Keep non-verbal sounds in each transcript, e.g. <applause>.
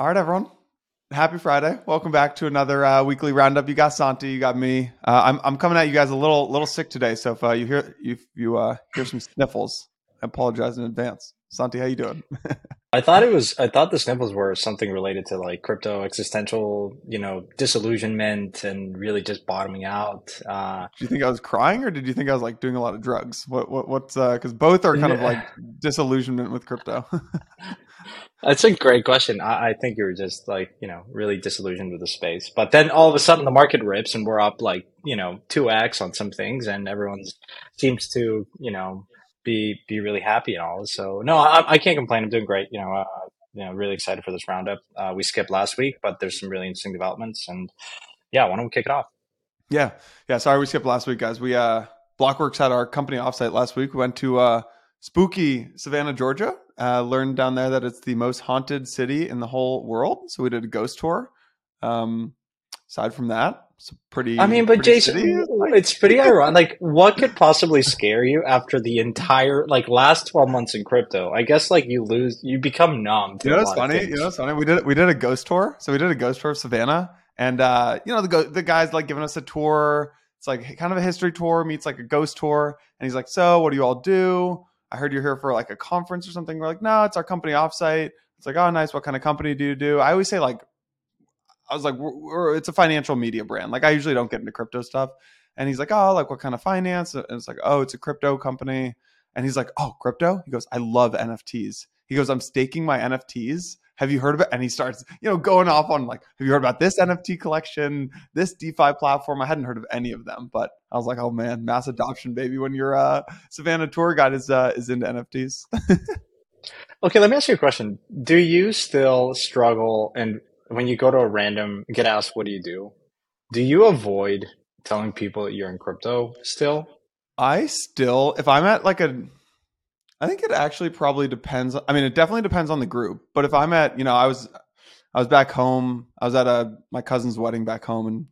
All right, everyone. Happy Friday. Welcome back to another uh, weekly roundup. You got Santi, you got me. Uh, I'm I'm coming at you guys a little little sick today, so if uh, you hear you you uh, hear some sniffles, I apologize in advance. Santi, how you doing? <laughs> I thought it was. I thought the sniffles were something related to like crypto existential, you know, disillusionment and really just bottoming out. Uh, Do you think I was crying, or did you think I was like doing a lot of drugs? What what what's because both are kind of like disillusionment with crypto. <laughs> That's a great question. I, I think you're just like, you know, really disillusioned with the space. But then all of a sudden the market rips and we're up like, you know, 2x on some things and everyone seems to, you know, be, be really happy and all. So no, I, I can't complain. I'm doing great. You know, uh, you know, really excited for this roundup. Uh, we skipped last week, but there's some really interesting developments and yeah, why don't we kick it off? Yeah. Yeah. Sorry we skipped last week, guys. We, uh, Blockworks had our company offsite last week. We went to, uh, spooky Savannah, Georgia. Uh, learned down there that it's the most haunted city in the whole world. So we did a ghost tour. Um, aside from that, it's pretty. I mean, but Jason, city. it's pretty ironic. Like, what could possibly scare you after the entire like last twelve months in crypto? I guess like you lose, you become numb. you know, it's funny. You know, it's funny. We did we did a ghost tour. So we did a ghost tour of Savannah, and uh, you know the the guys like giving us a tour. It's like kind of a history tour meets like a ghost tour, and he's like, "So, what do you all do?" I heard you're here for like a conference or something. We're like, no, it's our company offsite. It's like, oh, nice. What kind of company do you do? I always say like, I was like, we're, we're, it's a financial media brand. Like I usually don't get into crypto stuff. And he's like, oh, like what kind of finance? And it's like, oh, it's a crypto company. And he's like, oh, crypto? He goes, I love NFTs. He goes, I'm staking my NFTs have you heard of it? And he starts, you know, going off on like, have you heard about this NFT collection, this DeFi platform? I hadn't heard of any of them, but I was like, oh man, mass adoption, baby. When your uh, Savannah tour guide is uh, is into NFTs. <laughs> okay, let me ask you a question. Do you still struggle, and when you go to a random get asked, what do you do? Do you avoid telling people that you're in crypto still? I still, if I'm at like a I think it actually probably depends. I mean, it definitely depends on the group. But if I'm at, you know, I was, I was back home. I was at a my cousin's wedding back home in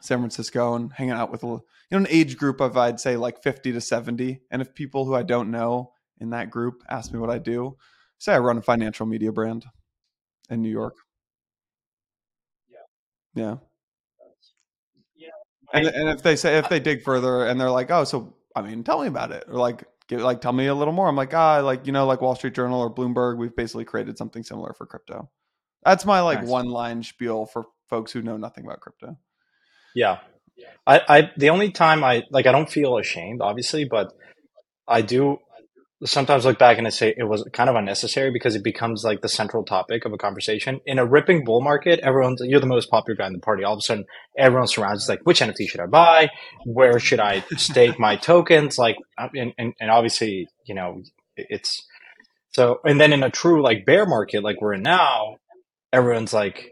San Francisco and hanging out with a, you know, an age group of I'd say like 50 to 70. And if people who I don't know in that group ask me what I do, say I run a financial media brand in New York. Yeah. Yeah. Yeah. And, and if they say if they dig further and they're like, oh, so I mean, tell me about it, or like, like tell me a little more. I'm like, ah, like you know, like Wall Street Journal or Bloomberg, we've basically created something similar for crypto. That's my like nice. one line spiel for folks who know nothing about crypto. Yeah. I, I the only time I like I don't feel ashamed, obviously, but I do sometimes look back and I say it was kind of unnecessary because it becomes like the central topic of a conversation. In a ripping bull market, everyone's you're the most popular guy in the party. All of a sudden, everyone surrounds like, which NFT should I buy? Where should I stake my tokens? Like, and, and, and obviously, you know, it's so. And then in a true like bear market, like we're in now, everyone's like,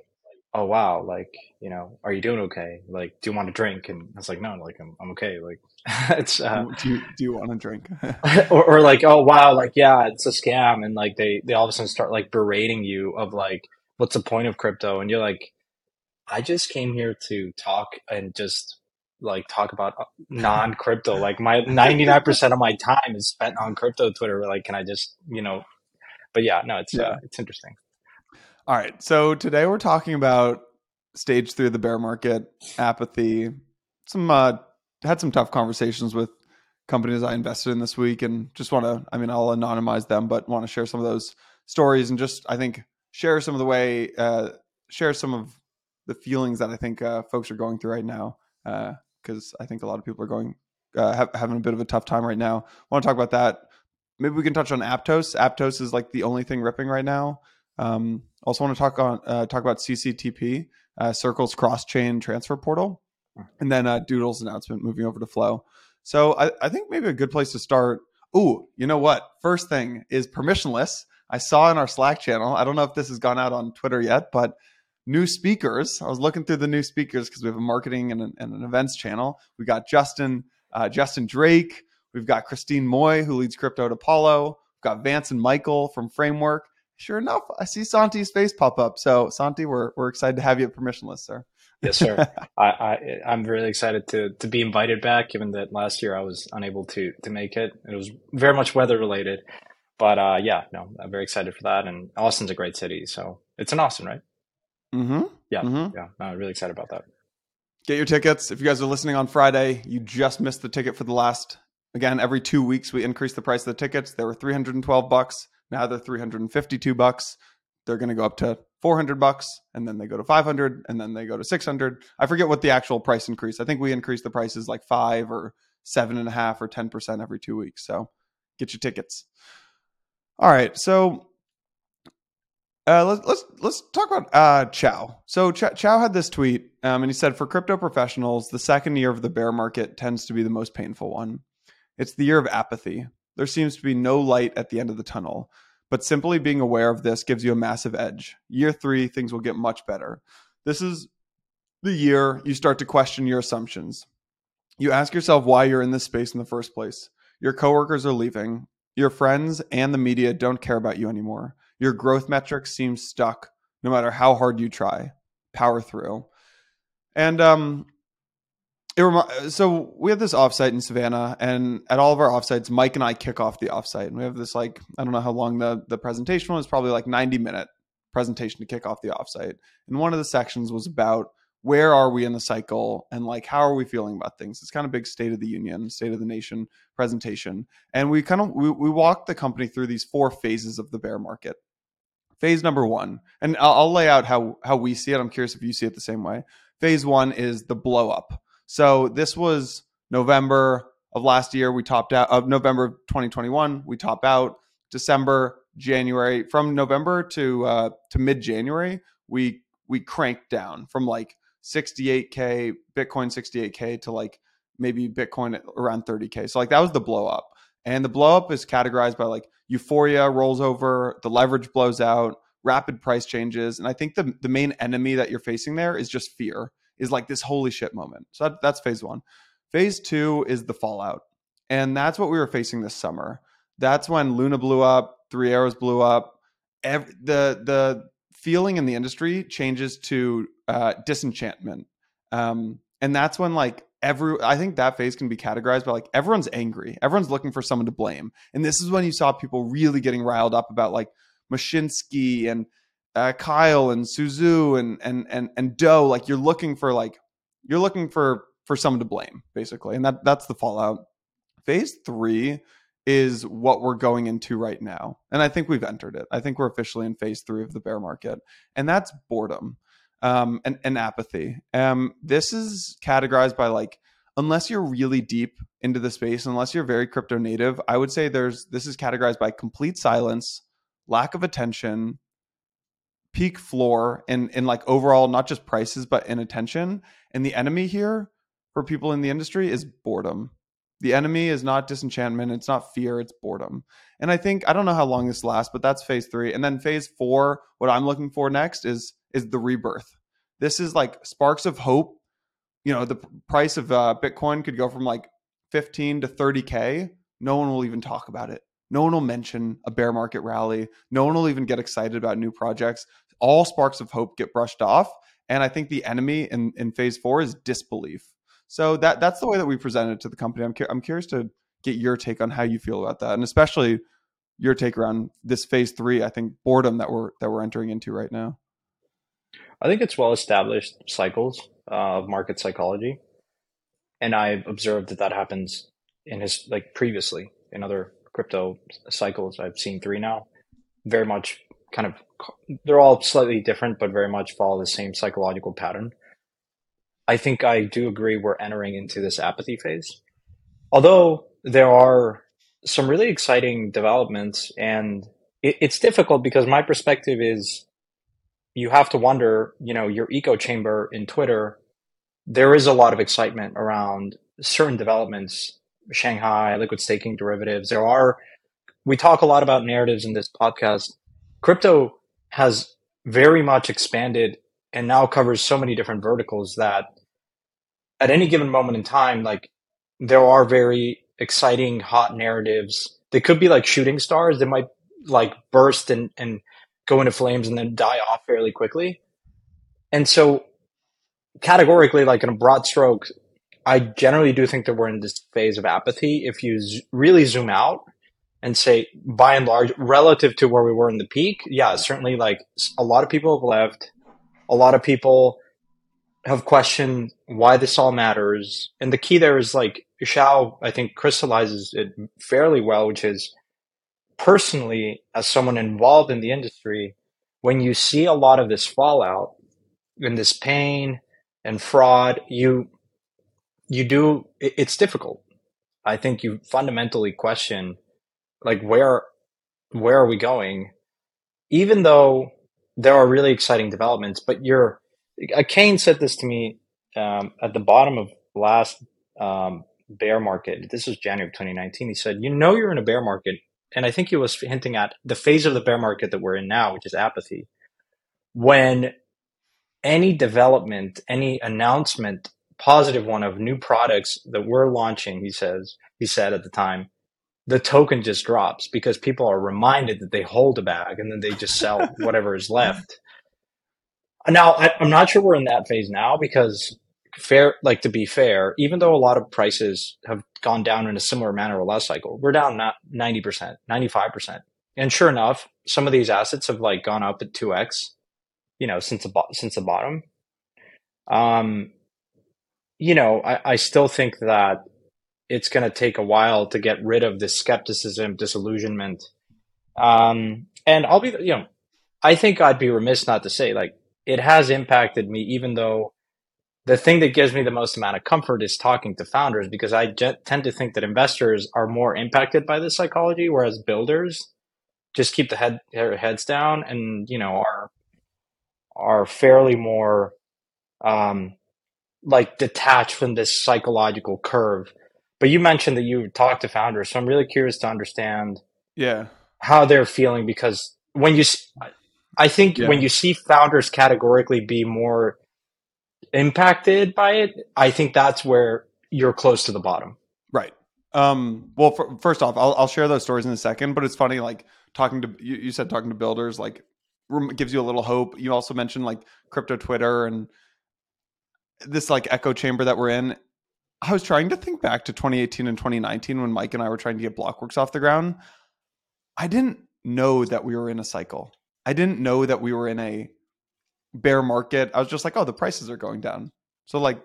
oh wow, like you know, are you doing okay? Like, do you want to drink? And I was like, no, like I'm, I'm okay. Like, <laughs> it's, uh, do you, do you want to drink? <laughs> <laughs> or, or like, oh wow, like, yeah, it's a scam. And like, they, they all of a sudden start like berating you of like, what's the point of crypto? And you're like, I just came here to talk and just like talk about uh, non crypto. like my 99% of my time is spent on crypto Twitter. Like, can I just, you know, but yeah, no, it's, uh, yeah. Uh, it's interesting. All right. So today we're talking about stage through the bear market, apathy, some uh, had some tough conversations with companies I invested in this week, and just want to. I mean, I'll anonymize them, but want to share some of those stories and just I think share some of the way, uh, share some of the feelings that I think uh, folks are going through right now, because uh, I think a lot of people are going uh, have, having a bit of a tough time right now. Want to talk about that. Maybe we can touch on Aptos. Aptos is like the only thing ripping right now. Um, also want to talk on uh, talk about CCTP uh, Circle's cross chain transfer portal, hmm. and then uh, Doodle's announcement moving over to Flow. So I, I think maybe a good place to start. Oh, you know what? First thing is permissionless. I saw in our Slack channel. I don't know if this has gone out on Twitter yet, but new speakers. I was looking through the new speakers because we have a marketing and an, and an, events channel. We got Justin, uh, Justin Drake. We've got Christine Moy, who leads Crypto at Apollo. We've got Vance and Michael from Framework sure enough, I see Santi's face pop up. So Santi, we're we're excited to have you at permissionless, sir. yes, sir. <laughs> I, I I'm really excited to to be invited back, given that last year I was unable to to make it. It was very much weather related. but uh, yeah, no, I'm very excited for that. And Austin's a great city, so it's in Austin, right? Mm-hmm. Yeah, Mhm. yeah, I'm really excited about that. Get your tickets. If you guys are listening on Friday, you just missed the ticket for the last. Again, every two weeks we increase the price of the tickets. They were 312 bucks. Now they're 352 bucks. They're going to go up to 400 bucks, and then they go to 500, and then they go to 600. I forget what the actual price increase. I think we increase the prices like five or seven and a half or 10 percent every two weeks. So get your tickets. All right, so uh, let's let's let's talk about uh, Chow. So Ch- Chow had this tweet, um, and he said, "For crypto professionals, the second year of the bear market tends to be the most painful one. It's the year of apathy. There seems to be no light at the end of the tunnel, but simply being aware of this gives you a massive edge. Year three, things will get much better. This is the year you start to question your assumptions. You ask yourself why you're in this space in the first place. Your coworkers are leaving. Your friends and the media don't care about you anymore. Your growth metrics seem stuck no matter how hard you try. Power through. And um it remi- so we have this offsite in Savannah, and at all of our offsites, Mike and I kick off the offsite. And we have this like I don't know how long the the presentation was, probably like 90 minute presentation to kick off the offsite. And one of the sections was about where are we in the cycle and like how are we feeling about things. It's kind of big state of the union state of the nation presentation. And we kind of we, we walked the company through these four phases of the bear market. Phase number one and I'll, I'll lay out how how we see it. I'm curious if you see it the same way. Phase one is the blow up so this was november of last year. We topped out of november of 2021 we top out. December january from november to uh to mid january we we cranked down from like 68k bitcoin 68k to like maybe bitcoin around 30k so like that was the blow up. And the blow up is categorized by like euphoria rolls over the leverage blows out rapid price changes. And i think the, the main enemy that you're facing there is just fear is like this holy shit moment. So that, that's phase one. Phase two is the fallout and that's what we were facing this summer. That's when luna blew up three arrows blew up. Every, the the feeling in the industry changes to uh, disenchantment. Um, and that's when like every i think that phase can be categorized by like everyone's angry. Everyone's looking for someone to blame. And this is when you saw people really getting riled up about like Mashinsky and uh, Kyle and Su Zhu and and and and Do like you're looking for like you're looking for for someone to blame basically and that that's the fallout phase 3 is what we're going into right now and i think we've entered it i think we're officially in phase 3 of the bear market and that's boredom um, and, and apathy. Um, this is categorized by like, unless you're really deep into the space, unless you're very crypto native, I would say there's this is categorized by complete silence, lack of attention, peak floor, and and like overall not just prices but inattention. And the enemy here for people in the industry is boredom. The enemy is not disenchantment, it's not fear, it's boredom. And I think I don't know how long this lasts, but that's phase 3. And then phase 4, what I'm looking for next is is the rebirth. This is like sparks of hope. You know, the price of uh, Bitcoin could go from like 15 to 30k. No one will even talk about it. No one will mention a bear market rally. No one will even get excited about new projects. All sparks of hope get brushed off. And I think the enemy in, in phase four is disbelief. So that that's the way that we present it to the company. I'm, cu- I'm curious to get your take on how you feel about that, and especially your take around this phase three. I think boredom that we're that we're entering into right now. I think it's well established cycles of market psychology, and I've observed that that happens in his like previously in other crypto cycles. I've seen three now, very much kind of they're all slightly different, but very much follow the same psychological pattern. I think I do agree we're entering into this apathy phase, although there are some really exciting developments, and it, it's difficult because my perspective is you have to wonder, you know, your echo chamber in Twitter, there is a lot of excitement around certain developments, Shanghai, liquid staking derivatives. There are, we talk a lot about narratives in this podcast. Crypto has very much expanded and now covers so many different verticals that at any given moment in time, like there are very exciting, hot narratives. They could be like shooting stars. They might like burst and, and go into flames and then die off fairly quickly. And so categorically, like in a broad stroke, I generally do think that we're in this phase of apathy. If you z- really zoom out, and say, by and large, relative to where we were in the peak, yeah, certainly like a lot of people have left. A lot of people have questioned why this all matters. And the key there is like Xiao, I think, crystallizes it fairly well, which is personally, as someone involved in the industry, when you see a lot of this fallout and this pain and fraud, you you do it's difficult. I think you fundamentally question like where where are we going? Even though there are really exciting developments, but you're uh, Kane said this to me um, at the bottom of last um, bear market. This was January of 2019. He said, "You know you're in a bear market," and I think he was hinting at the phase of the bear market that we're in now, which is apathy. When any development, any announcement, positive one of new products that we're launching, he says, he said at the time, the token just drops because people are reminded that they hold a bag and then they just sell <laughs> whatever is left. Now, I, am not sure we're in that phase now because fair, like to be fair, even though a lot of prices have gone down in a similar manner or last cycle, we're down not 90%, 95%. And sure enough, some of these assets have like gone up at 2x, you know, since the, since the bottom. Um, you know, I, I still think that it's going to take a while to get rid of this skepticism, disillusionment. Um, and I'll be, you know, I think I'd be remiss not to say like it has impacted me, even though the thing that gives me the most amount of comfort is talking to founders because I tend to think that investors are more impacted by this psychology, whereas builders just keep the head their heads down and you know are are fairly more um, like detached from this psychological curve but you mentioned that you talked to founders, so I'm really curious to understand yeah how they're feeling because when you I think yeah. when you see founders categorically be more impacted by it, I think that's where you're close to the bottom. Right. Um, well, for, first off, I'll, I'll share those stories in a second, but it's funny, like talking to, you, you said talking to builders, like gives you a little hope. You also mentioned like crypto Twitter and this like echo chamber that we're in. I was trying to think back to 2018 and 2019 when Mike and I were trying to get Blockworks off the ground. I didn't know that we were in a cycle. I didn't know that we were in a bear market. I was just like, oh, the prices are going down. So like,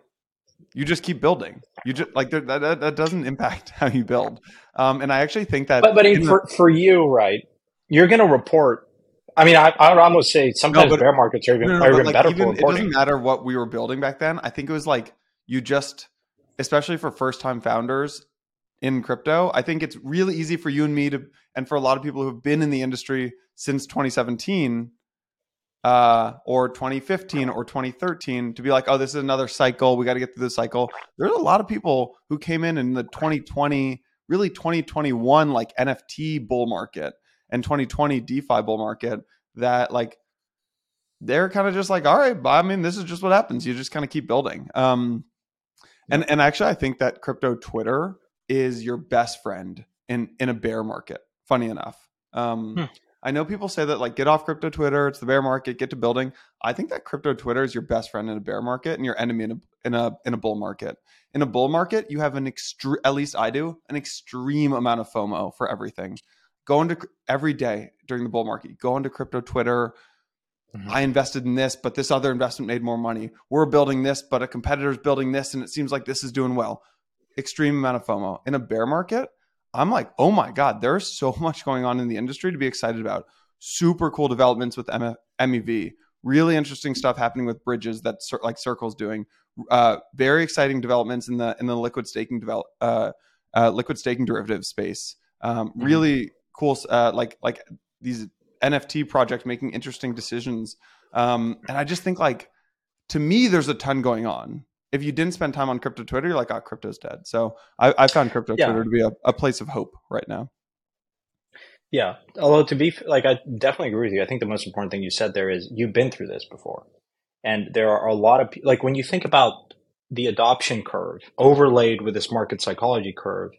you just keep building. You just like that. That, that doesn't impact <laughs> how you build. Um, and I actually think that. But but for the, for you, right? You're going to report. I mean, I, I would almost say sometimes no, bear markets are even, no, no, are even like better even, for reporting. It doesn't matter what we were building back then. I think it was like you just especially for first time founders in crypto, I think it's really easy for you and me to, and for a lot of people who've been in the industry since 2017 uh, or 2015 or 2013 to be like, oh, this is another cycle. We got to get through this cycle. There's a lot of people who came in in the 2020, really 2021, like NFT bull market and 2020 DeFi bull market that like they're kind of just like, all right, I mean, this is just what happens. You just kind of keep building. Um, and and actually, I think that crypto Twitter is your best friend in in a bear market. Funny enough, um, hmm. I know people say that like get off crypto Twitter. It's the bear market. Get to building. I think that crypto Twitter is your best friend in a bear market and your enemy in a in a in a bull market. In a bull market, you have an extreme. At least I do an extreme amount of FOMO for everything. Go into every day during the bull market. Go into crypto Twitter Mm-hmm. I invested in this, but this other investment made more money. We're building this, but a competitor's building this, and it seems like this is doing well. Extreme amount of FOMO. In a bear market, I'm like, oh my God, there's so <laughs> much going on in the industry to be excited about. Super cool developments with MEV. Really interesting stuff happening with bridges that like Circle's doing. Uh, very exciting developments in the in the liquid staking develop uh, uh, liquid staking derivative space. Um, mm-hmm. Really cool, uh, like like these NFT project making interesting decisions. Um, and I just think like to me, there's a ton going on. If you didn't spend time on crypto Twitter, you're like, oh, crypto's dead. So I, I found crypto yeah. Twitter to be a, a place of hope right now. Yeah. Although to be like, I definitely agree with you. I think the most important thing you said there is you've been through this before. And there are a lot of, like, when you think about the adoption curve overlaid with this market psychology curve,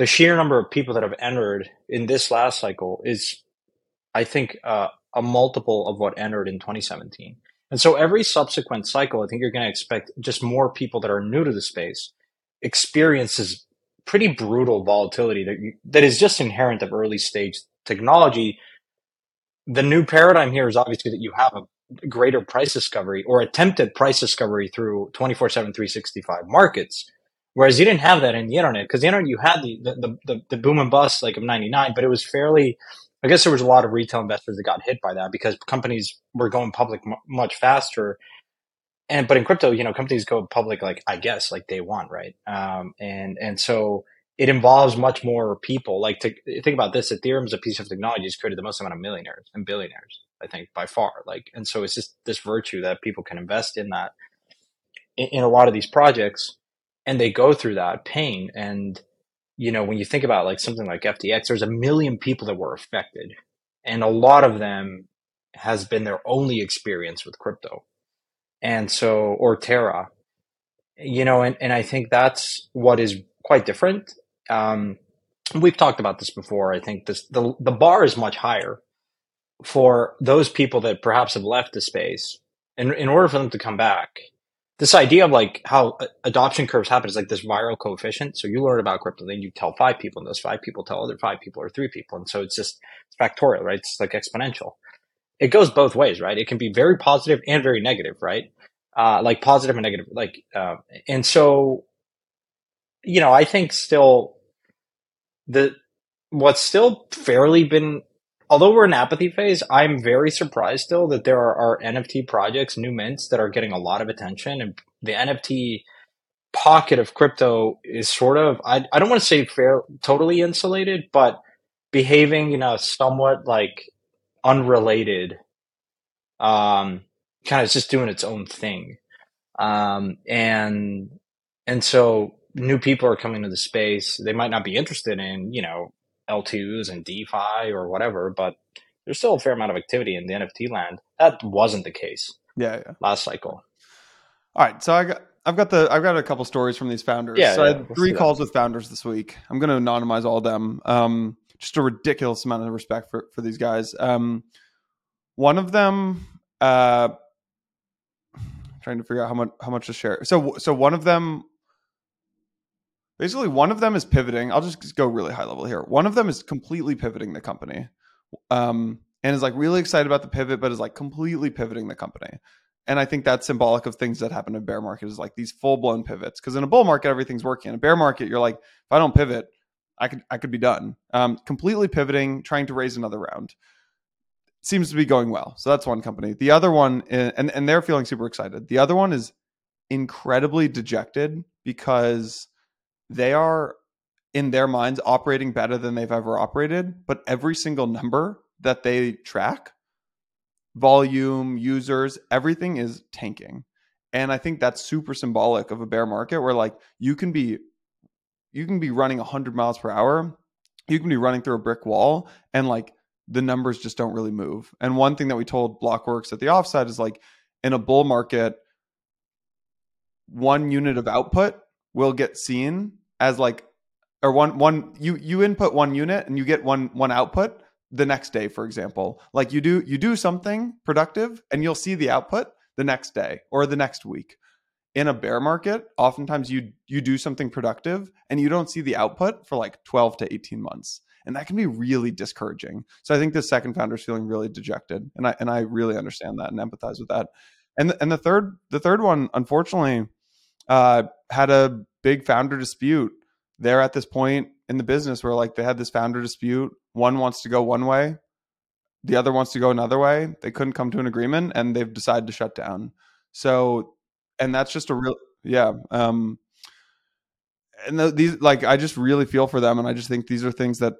the sheer number of people that have entered in this last cycle is I think, uh, a multiple of what entered in 2017. And so every subsequent cycle, I think you're going to expect just more people that are new to the space experiences pretty brutal volatility that you, that is just inherent of early stage technology. The new paradigm here is obviously that you have a greater price discovery or attempted price discovery through 24 7 365 markets whereas you didn't have that in the internet because the internet you had the, the the, the boom and bust like of 99 but it was fairly i guess there was a lot of retail investors that got hit by that because companies were going public m- much faster. And but in crypto you know companies go public like i guess like day one right? Um, and and so it involves much more people. Like to think about this ethereum is a piece of technology has created the most amount of millionaires and billionaires i think by far. Like and so it's just this virtue that people can invest in that in, in a lot of these projects and they go through that pain. And you know when you think about like something like ftx there's a million people that were affected and a lot of them has been their only experience with crypto. And so or terra. You know and, and i think that's what is quite different. Um, we've talked about this before. I think this the, the bar is much higher for those people that perhaps have left the space. And in order for them to come back this idea of like how adoption curves happen is like this viral coefficient. So you learn about crypto, then you tell five people, and those five people tell other five people or three people, and so it's just it's factorial, right? It's like exponential. It goes both ways, right? It can be very positive and very negative, right? Uh, like positive and negative, like, uh, and so, you know, I think still the what's still fairly been although we're in apathy phase, I'm very surprised still that there are, are, NFT projects, new mints that are getting a lot of attention, and the NFT pocket of crypto is sort of I, I don't want to say fair totally insulated, but behaving in a somewhat like unrelated, um, kind of just doing its own thing, um, and and so new people are coming to the space. They might not be interested in you know L2s and DeFi or whatever, but there's still a fair amount of activity in the NFT land. That wasn't the case. Yeah, yeah. Last cycle. All right, so I got I've got the I've got a couple stories from these founders. Yeah, so yeah, I had three calls with founders this week. I'm going to anonymize all of them. Um, just a ridiculous amount of respect for for these guys. Um, one of them, uh, trying to figure out how much how much to share. So so one of them basically one of them is pivoting. I'll just go really high level here. One of them is completely pivoting the company um, and is like really excited about the pivot but is like completely pivoting the company. And i think that's symbolic of things that happen in bear market is like these full-blown pivots. Because in a bull market everything's working. In a bear market you're like if i don't pivot i could i could be done. Um, completely pivoting trying to raise another round. Seems to be going well. So that's one company. The other one and and they're feeling super excited. The other one is incredibly dejected because they are in their minds operating better than they've ever operated but every single number that they track volume users everything is tanking. And i think that's super symbolic of a bear market where like you can be you can be running 100 miles per hour you can be running through a brick wall and like the numbers just don't really move. And one thing that we told blockworks at the offside is like in a bull market one unit of output will get seen as like or one one you you input one unit and you get one one output the next day for example. Like you do you do something productive and you'll see the output the next day or the next week. In a bear market oftentimes you you do something productive and you don't see the output for like 12 to 18 months. And that can be really discouraging. So i think the second founder is feeling really dejected and i and i really understand that and empathize with that. And and the third the third one unfortunately uh had a big founder dispute. They're at this point in the business where like they had this founder dispute. One wants to go one way the other wants to go another way. They couldn't come to an agreement and they've decided to shut down. So and that's just a real yeah um and the, these like i just really feel for them and i just think these are things that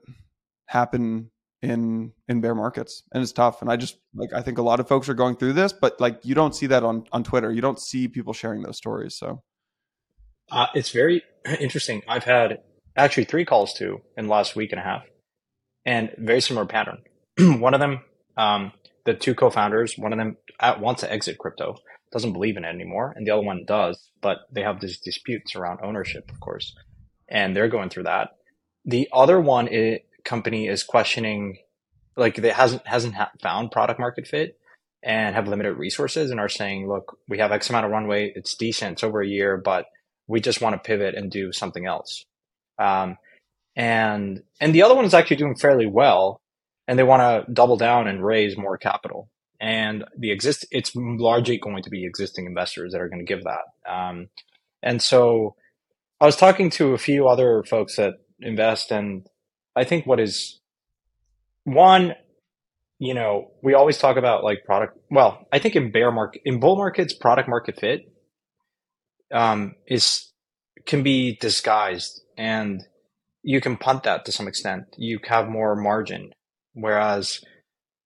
happen in in bear markets and it's tough and i just like i think a lot of folks are going through this but like you don't see that on on twitter. You don't see people sharing those stories so Uh, it's very <clears throat> interesting. I've had actually three calls too in the last week and a half, and very similar pattern. <clears throat> one of them, um, the two co-founders, one of them wants to exit crypto, doesn't believe in it anymore, and the other one does, but they have these disputes around ownership, of course, and they're going through that. The other one i company is questioning, like they hasn't hasn't ha- found product market fit and have limited resources, and are saying, look, we have X amount of runway, it's decent, it's over a year, but we just want to pivot and do something else. Um, and and the other one is actually doing fairly well, and they want to double down and raise more capital. And the exist it's largely going to be existing investors that are going to give that. Um, and so I was talking to a few other folks that invest, and I think what is one, you know, we always talk about like product. Well, I think in bear market, in bull markets, product market fit um, is can be disguised, and you can punt that to some extent. You have more margin, whereas,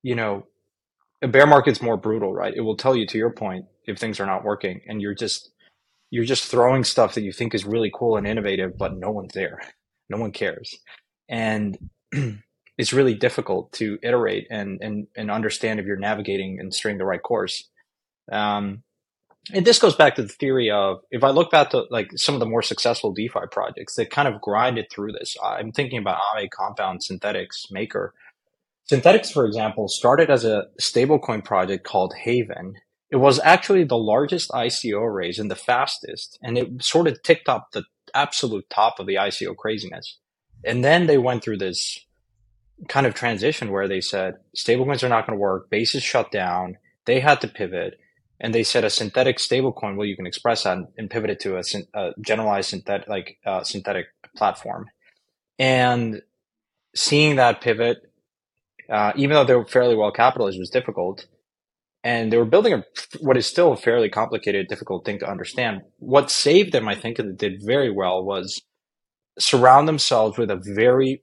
you know, a bear market's more brutal, right? It will tell you to your point if things are not working, and you're just you're just throwing stuff that you think is really cool and innovative, but no one's there, <laughs> no one cares, and <clears throat> it's really difficult to iterate and and and understand if you're navigating and steering the right course. Um, and this goes back to the theory of if I look back to like some of the more successful DeFi projects that kind of grinded through this. I'm thinking about Aave Compound, Synthetix Maker. Synthetix, for example, started as a stablecoin project called Havven. It was actually the largest ICO raise and the fastest, and it sort of ticked up the absolute top of the ICO craziness. And then they went through this kind of transition where they said stablecoins are not going to work, Basis shut down, they had to pivot and they said a synthetic stablecoin. Well, you can express that and pivot it to a, a generalized synthetic, like uh, synthetic platform. And seeing that pivot, uh, even though they were fairly well capitalized, was difficult. And they were building a, what is still a fairly complicated, difficult thing to understand. What saved them, I think, and did very well was surround themselves with a very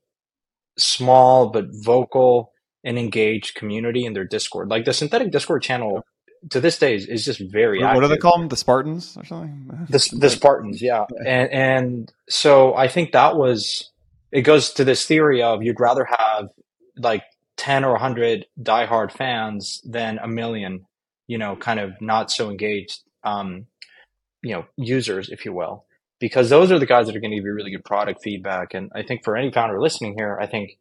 small but vocal and engaged community in their Discord. Like the Synthetix Discord channel to this day is, is just very. What, do they call them? The Spartans or something? The, the Spartans, <laughs> yeah. And and so I think that was it goes to this theory of you'd rather have like ten or hundred diehard fans than a million, you know, kind of not so engaged, um, you know, users, if you will, because those are the guys that are going to give you really good product feedback. And I think for any founder listening here, I think,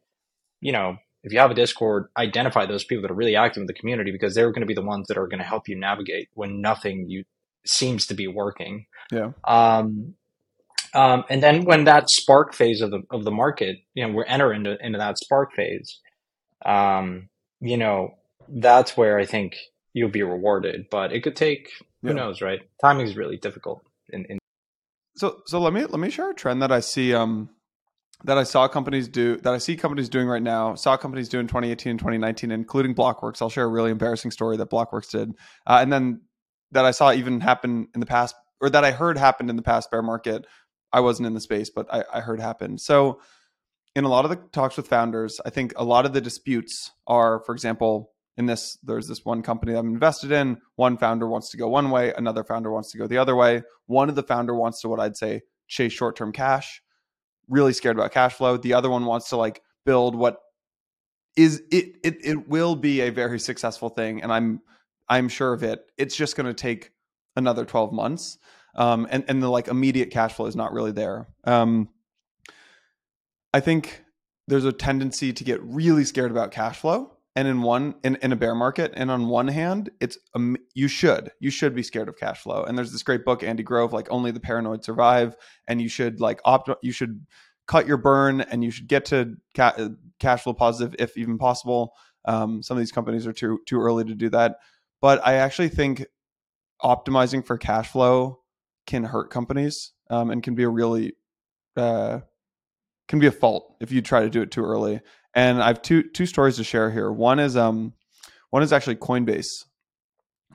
you know, if you have a Discord, identify those people that are really active in the community because they're going to be the ones that are going to help you navigate when nothing you seems to be working. Yeah. Um, um, and then when that spark phase of the of the market, you know, we're entering into, into that spark phase. Um, you know, that's where I think you'll be rewarded. But it could take who yeah. knows, right? Timing is really difficult. In, in so so let me let me share a trend that I see. Um, that I saw companies do that I see companies doing right now, saw companies do in 2018 and 2019, including Blockworks. I'll share a really embarrassing story that Blockworks did, uh, and then that I saw even happen in the past, or that I heard happened in the past bear market. I wasn't in the space, but I, I heard happened. So, in a lot of the talks with founders, I think a lot of the disputes are, for example, in this, there's this one company I'm invested in. One founder wants to go one way, another founder wants to go the other way. One of the founder wants to what I'd say chase short term cash really scared about cash flow. The other one wants to like build what is it it it will be a very successful thing and I'm I'm sure of it. It's just going to take another 12 months. Um, and and the like immediate cash flow is not really there. Um, I think there's a tendency to get really scared about cash flow and in one in, in a bear market and on one hand it's um, you should you should be scared of cash flow. And there's this great book andy grove like only the paranoid survive and you should like opt you should cut your burn and you should get to ca- uh, cash flow positive if even possible. Um, some of these companies are too too early to do that. But i actually think optimizing for cash flow can hurt companies um, and can be a really uh, can be a fault if you try to do it too early and I have two two stories to share here. One is um one is actually Coinbase.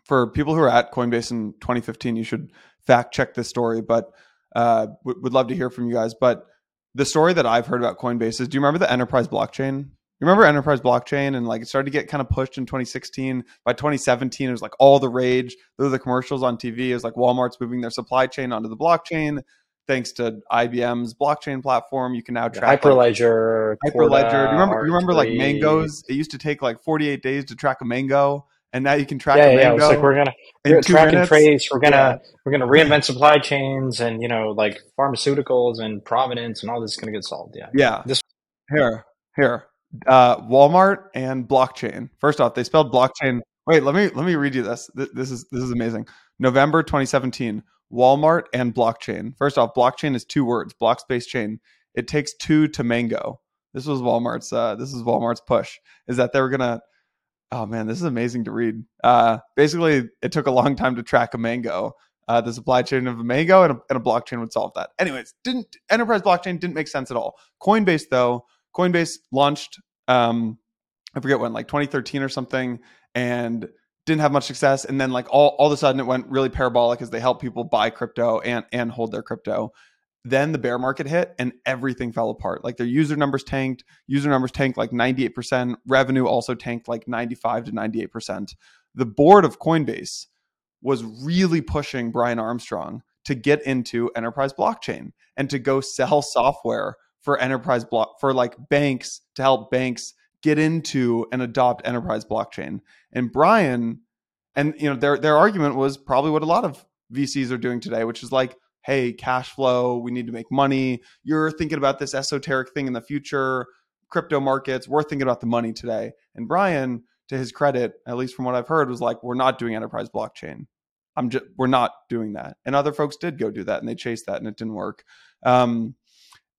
For people who are at Coinbase in 2015, you should fact check this story, but uh, would love to hear from you guys. But the story that I've heard about Coinbase is: Do you remember the enterprise blockchain? You remember enterprise blockchain and like it started to get kind of pushed in 2016. By 2017, it was like all the rage. Those are the commercials on TV. It was like Walmart's moving their supply chain onto the blockchain thanks to IBM's blockchain platform, you can now track Hyperledger. Like, Hyperledger. You remember? You remember like mangoes? It used to take like 48 days to track a mango, and now you can track yeah, a yeah, mango. Yeah, like we're gonna we're track and trace. We're gonna yeah. we're gonna reinvent supply chains, and you know, like pharmaceuticals and provenance, and all this is gonna get solved. Yeah. Yeah. This here here. Uh, Walmart and blockchain. First off, they spelled blockchain. Wait, let me let me read you this. This is this is amazing. November 2017. Walmart and blockchain. First off, blockchain is two words, block space chain. it takes two to mango. This was Walmart's. Uh, this is Walmart's push. Is that they were gonna. Oh man, this is amazing to read. Uh, basically, it took a long time to track a mango. Uh, the supply chain of a mango and a, and a blockchain would solve that. Anyways, didn't enterprise blockchain didn't make sense at all. Coinbase though, Coinbase launched. Um, I forget when, like 2013 or something, and didn't have much success. And then like all, all of a sudden it went really parabolic as they helped people buy crypto and and hold their crypto. Then the bear market hit and everything fell apart. Like their user numbers tanked, user numbers tanked like 98%, revenue also tanked like 95 to 98%. The board of Coinbase was really pushing Brian Armstrong to get into enterprise blockchain and to go sell software for enterprise block for like banks to help banks get into and adopt enterprise blockchain. And Brian, and you know, their their argument was probably what a lot of VCs are doing today, which is like, hey, cash flow, we need to make money. You're thinking about this esoteric thing in the future, crypto markets, we're thinking about the money today. And Brian, to his credit, at least from what I've heard, was like, we're not doing enterprise blockchain. I'm just we're not doing that. And other folks did go do that and they chased that and it didn't work. Um,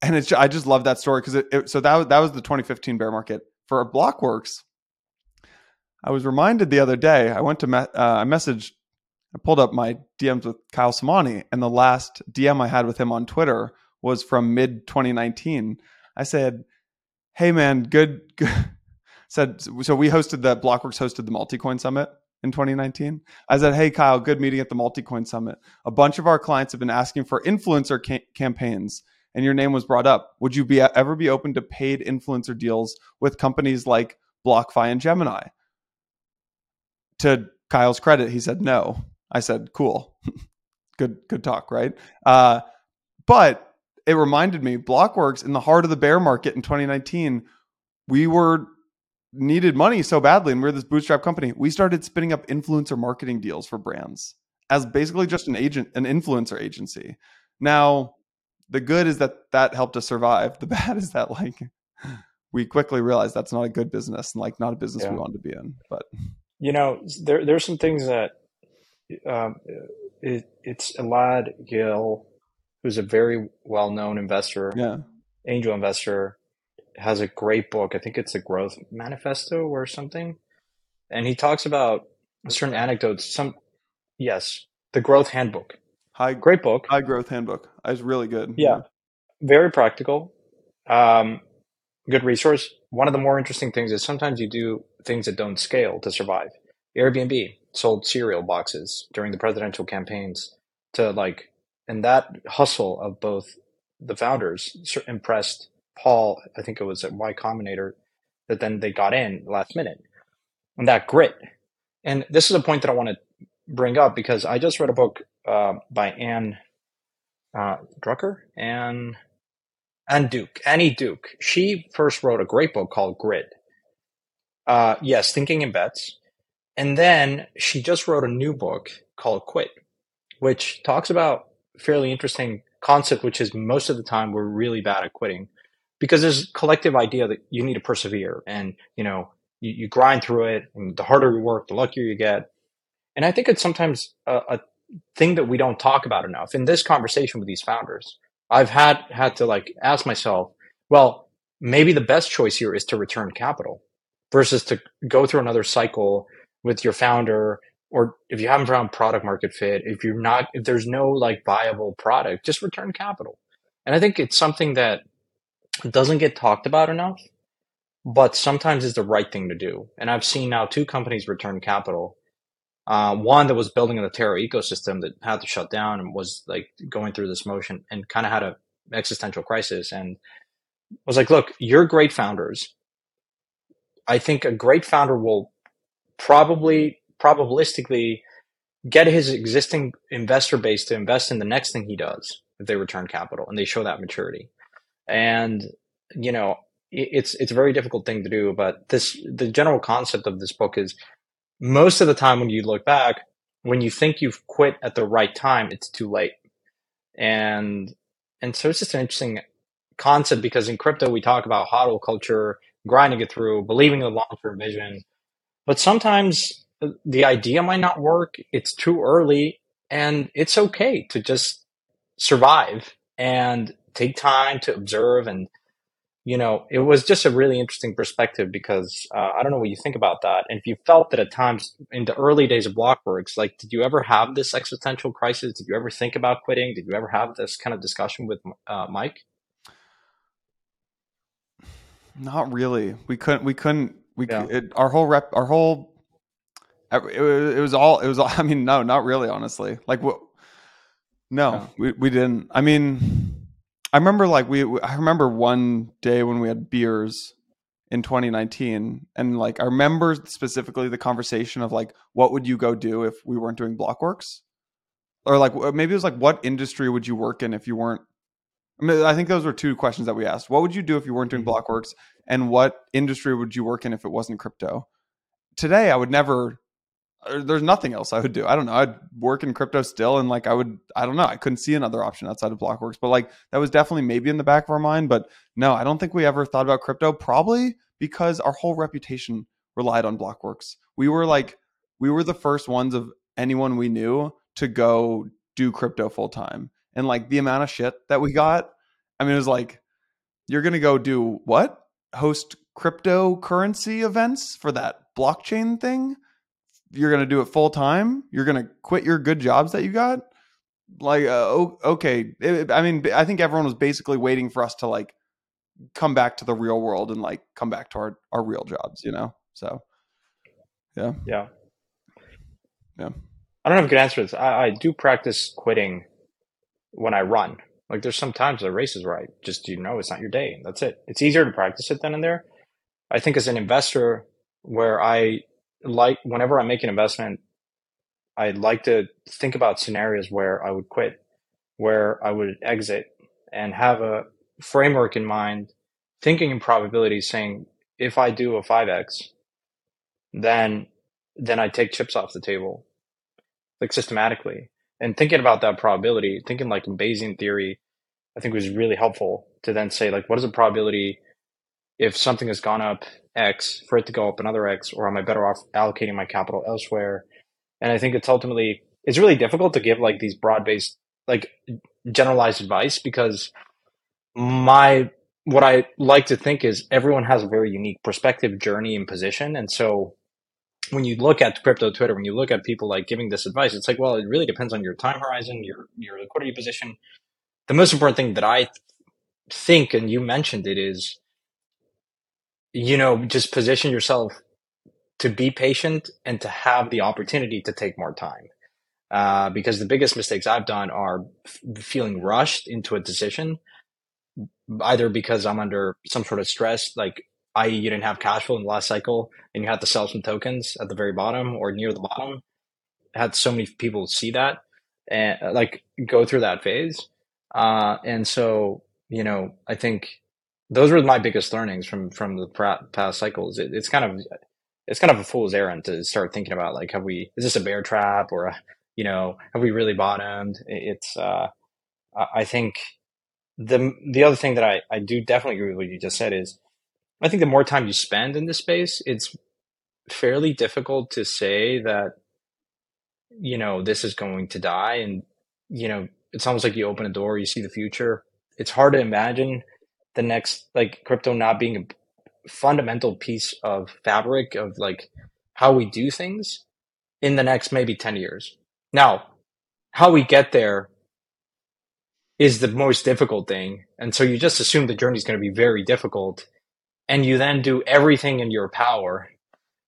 and it's I just love that story because it, it, so that that was the 2015 bear market for Blockworks, I was reminded the other day. I went to me- uh, I messaged, I pulled up my DMs with Kyle Samani, and the last DM I had with him on Twitter was from mid 2019. I said, "Hey man, good." good. <laughs> said so. We hosted the Blockworks hosted the Multicoin Summit in 2019. I said, "Hey Kyle, good meeting at the Multicoin Summit. A bunch of our clients have been asking for influencer ca- campaigns." And your name was brought up, would you be ever be open to paid influencer deals with companies like BlockFi and Gemini? To Kyle's credit, he said no. I said, cool, <laughs> good, good talk, right? Uh, but it reminded me, Blockworks in the heart of the bear market in 2019, we were needed money so badly, and we we're this bootstrap company. We started spinning up influencer marketing deals for brands as basically just an agent, an influencer agency. Now, the good is that that helped us survive. The <laughs> bad is that like we quickly realized that's not a good business and like not a business yeah. we wanted to be in. But you know, there there's some things that um, it, it's Elad Gil, who's a very well known investor, yeah, angel investor, has a great book. I think it's a Growth Manifesto or something, and he talks about certain anecdotes. Some yes, the Growth Handbook High great book. High growth handbook. It's really good. Yeah. yeah. Very practical. Um, good resource. One of the more interesting things is sometimes you do things that don't scale to survive. Airbnb sold cereal boxes during the presidential campaigns to like, and that hustle of both the founders impressed Paul, I think it was at Y Combinator, that then they got in last minute. And that grit. And this is a point that I want to bring up because I just read a book uh, by Anne uh, Drucker and Anne Duke, Annie Duke. She first wrote a great book called Grid. Uh, yes, Thinking in Bets. And then she just wrote a new book called Quit, which talks about fairly interesting concept, which is most of the time we're really bad at quitting because there's collective idea that you need to persevere and, you know, you, you grind through it and the harder you work, the luckier you get. And I think it's sometimes a, a thing that we don't talk about enough in this conversation with these founders. I've had had to like ask myself, well, maybe the best choice here is to return capital versus to go through another cycle with your founder or if you haven't found product market fit, if you're not if there's no like viable product, just return capital. And I think it's something that doesn't get talked about enough, but sometimes is the right thing to do. And I've seen now two companies return capital uh, one that was building the Terra ecosystem that had to shut down and was like going through this motion and kind of had a existential crisis and was like, look, you're great founders. I think a great founder will probably probabilistically get his existing investor base to invest in the next thing he does if they return capital and they show that maturity. And you know, it's it's a very difficult thing to do, but this the general concept of this book is most of the time when you look back, when you think you've quit at the right time, it's too late. And and so it's just an interesting concept because in crypto we talk about hodl culture, grinding it through, believing in the long term vision. But sometimes the idea might not work. It's too early, and it's okay to just survive and take time to observe and you know, it was just a really interesting perspective because uh, I don't know what you think about that. And if you felt that at times in the early days of Blockworks, like, did you ever have this existential crisis? Did you ever think about quitting? Did you ever have this kind of discussion with uh, Mike? Not really. We couldn't. We couldn't. We yeah. it, our whole rep. Our whole. It, it was all. It was. All, <laughs> I mean, no, not really. Honestly, like what? No, yeah. we we didn't. I mean I remember like we I remember one day when we had beers in 2019 and like I remember specifically the conversation of like what would you go do if we weren't doing Blockworks? Or like maybe it was like what industry would you work in if you weren't I mean I think those were two questions that we asked. What would you do if you weren't doing mm-hmm. Blockworks and what industry would you work in if it wasn't crypto? Today I would never there's nothing else I would do. I don't know. I'd work in crypto still, and like I would, I don't know. I couldn't see another option outside of Blockworks, but like that was definitely maybe in the back of our mind. But no, I don't think we ever thought about crypto. Probably because our whole reputation relied on Blockworks. We were like, we were the first ones of anyone we knew to go do crypto full time, and like the amount of shit that we got. I mean, it was like, you're gonna go do what? Host cryptocurrency events for that blockchain thing you're going to do it full time. You're going to quit your good jobs that you got. Like, uh, okay. It, I mean, I think everyone was basically waiting for us to like come back to the real world and like come back to our, our real jobs, you know? So, yeah. Yeah. Yeah. I don't have a good answer to this. I, I do practice quitting when I run. Like, there's sometimes the races where I just, you know, it's not your day. That's it. It's easier to practice it then and there. I think as an investor, where I like whenever I make an investment, I like to think about scenarios where I would quit, where I would exit, and have a framework in mind, thinking in probabilities, saying if I do a five x, then then I take chips off the table, like systematically, and thinking about that probability, thinking like in Bayesian theory, I think was really helpful to then say like what is the probability if something has gone up X for it to go up another X, or am I better off allocating my capital elsewhere? And I think it's ultimately it's really difficult to give like these broad based like generalized advice because my what I like to think is everyone has a very unique perspective, journey, and position. And so when you look at crypto Twitter, when you look at people like giving this advice, it's like, well, it really depends on your time horizon, your your liquidity position. The most important thing that I think, and you mentioned it, is you know, just position yourself to be patient and to have the opportunity to take more time. Uh, because the biggest mistakes I've done are f- feeling rushed into a decision, either because I'm under some sort of stress, like i.e., you didn't have cash flow in the last cycle and you had to sell some tokens at the very bottom or near the bottom. I had so many people see that and like go through that phase. Uh, and so, you know, I think those were my biggest learnings from from the past cycles. It, it's kind of it's kind of a fool's errand to start thinking about like have we is this a bear trap or a, you know have we really bottomed? It's uh, I think the the other thing that I I do definitely agree with what you just said is I think the more time you spend in this space, it's fairly difficult to say that you know this is going to die and you know it's almost like you open a door you see the future it's hard to imagine the next like crypto not being a fundamental piece of fabric of like how we do things in the next maybe 10 years. Now, how we get there is the most difficult thing. And so you just assume the journey is going to be very difficult. And you then do everything in your power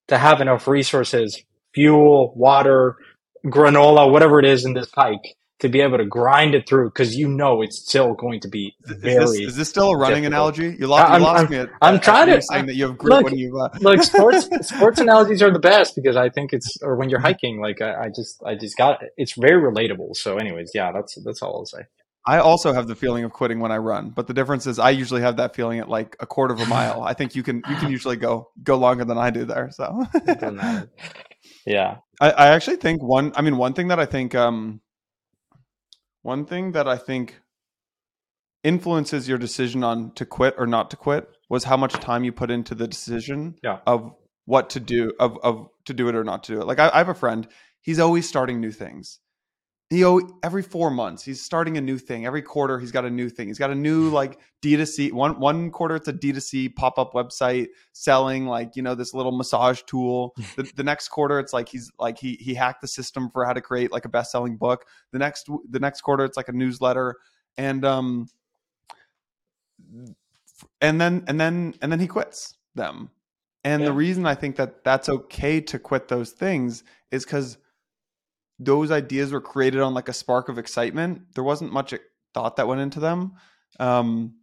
to have enough resources, fuel, water, granola, whatever it is in this hike to be able to grind it through because you know it's still going to be very. Is this, is this still a running difficult. analogy? You lost, you lost I'm, me. At, I'm at, trying to saying that you have grit look, when you uh... look. Sports <laughs> sports analogies are the best because I think it's or when you're hiking. Like I, I just I just got it's very relatable. So, anyways, yeah, that's that's all I'll say. I also have the feeling of quitting when I run, but the difference is I usually have that feeling at like a quarter of a mile. I think you can you can <laughs> usually go go longer than I do there. So <laughs> yeah, I, I actually think one. I mean, one thing that I think um one thing that I think influences your decision on to quit or not to quit was how much time you put into the decision yeah. of what to do of, of to do it or not to do it. Like I, I have a friend, he's always starting new things. You know every four months he's starting a new thing. Every quarter he's got a new thing. He's got a new like d2c one one quarter it's a d2c pop-up website selling like you know this little massage tool. <laughs> The, the next quarter it's like he's like he he hacked the system for how to create like a best-selling book. The next the next quarter it's like a newsletter. And um and then and then and then he quits them. And Yeah. the reason i think that that's okay to quit those things is because those ideas were created on like a spark of excitement. There wasn't much thought that went into them. Um,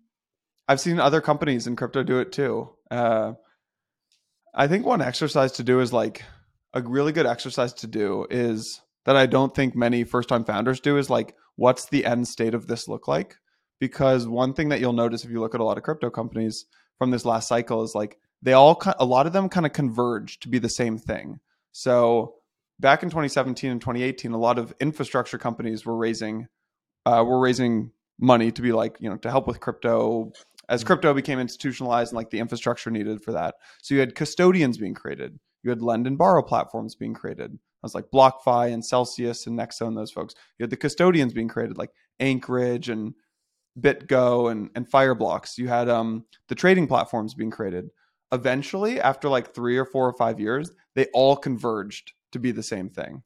I've seen other companies in crypto do it too. Uh, I think one exercise to do is like a really good exercise to do is that I don't think many first time founders do is like, what's the end state of this look like? Because one thing that you'll notice if you look at a lot of crypto companies from this last cycle is like they all, a lot of them kind of converge to be the same thing. So back in 2017 and 2018, a lot of infrastructure companies were raising uh, were raising money to be like you know to help with crypto as crypto became institutionalized and like the infrastructure needed for that. So you had custodians being created, you had lend and borrow platforms being created. I was like BlockFi and Celsius and Nexo and those folks. You had the custodians being created like Anchorage and BitGo and and Fireblocks. You had um the trading platforms being created. Eventually, after like three or four or five years, they all converged to be the same thing.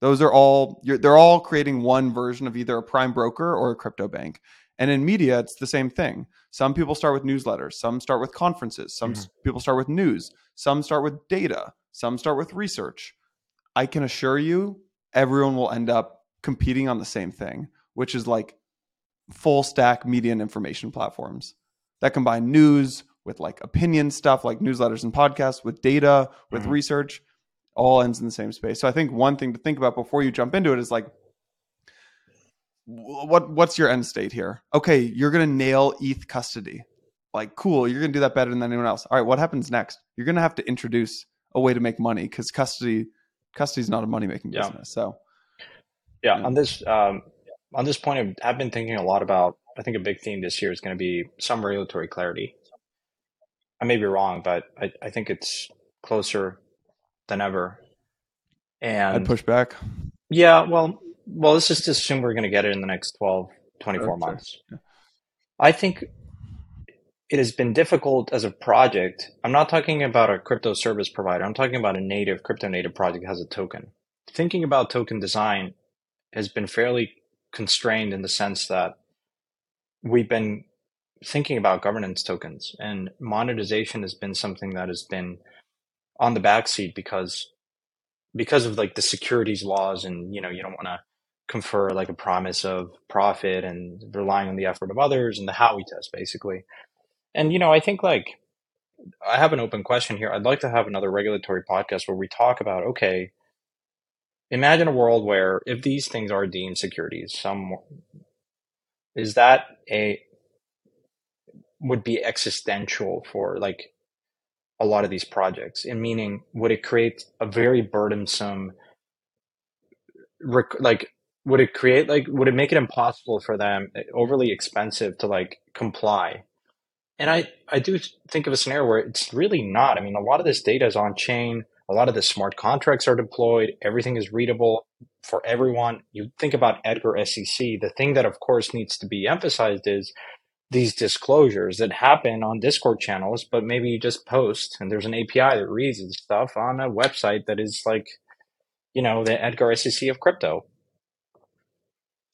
Those are all you're, they're all creating one version of either a prime broker or a crypto bank. And in media, it's the same thing. Some people start with newsletters, some start with conferences, some Mhm. people start with news, some start with data, some start with research. I can assure you, everyone will end up competing on the same thing, which is like full stack media and information platforms that combine news with like opinion stuff like newsletters and podcasts with data with Mhm. research all ends in the same space so i think one thing to think about before you jump into it is like what what's your end state here okay you're going to nail eth custody like cool you're going to do that better than anyone else all right what happens next you're going to have to introduce a way to make money because custody custody is not a money making Yeah. business so Yeah, Yeah. on this um, on this point, I've, I've been thinking a lot about. I think a big theme this year is going to be some regulatory clarity. I may be wrong, but I, I think it's closer than ever. And i'd push back yeah, well, well, let's just assume we're going to get it in the next 12, 24 Sure, sure. months. I think it has been difficult as a project. I'm not talking about a crypto service provider. I'm talking about a native crypto native project that has a token. Thinking about token design has been fairly constrained in the sense that we've been thinking about governance tokens and monetization has been something that has been on the backseat because because of like the securities laws and you know you don't want to confer like a promise of profit and relying on the effort of others and the Howey test basically. And you know, I think like I have an open question here. I'd like to have another regulatory podcast where we talk about okay, imagine a world where if these things are deemed securities, some is that a would be existential for like a lot of these projects and meaning would it create a very burdensome rec- like would it create like would it make it impossible for them eh, overly expensive to like comply? And i i do think of a scenario where it's really not. I mean a lot of this data is on chain. A lot of the smart contracts are deployed. Everything is readable for everyone. You think about edgar sec the thing that of course needs to be emphasized is these disclosures that happen on discord channels but maybe you just post and there's an api that reads this stuff on a website that is like you know the edgar sec of crypto.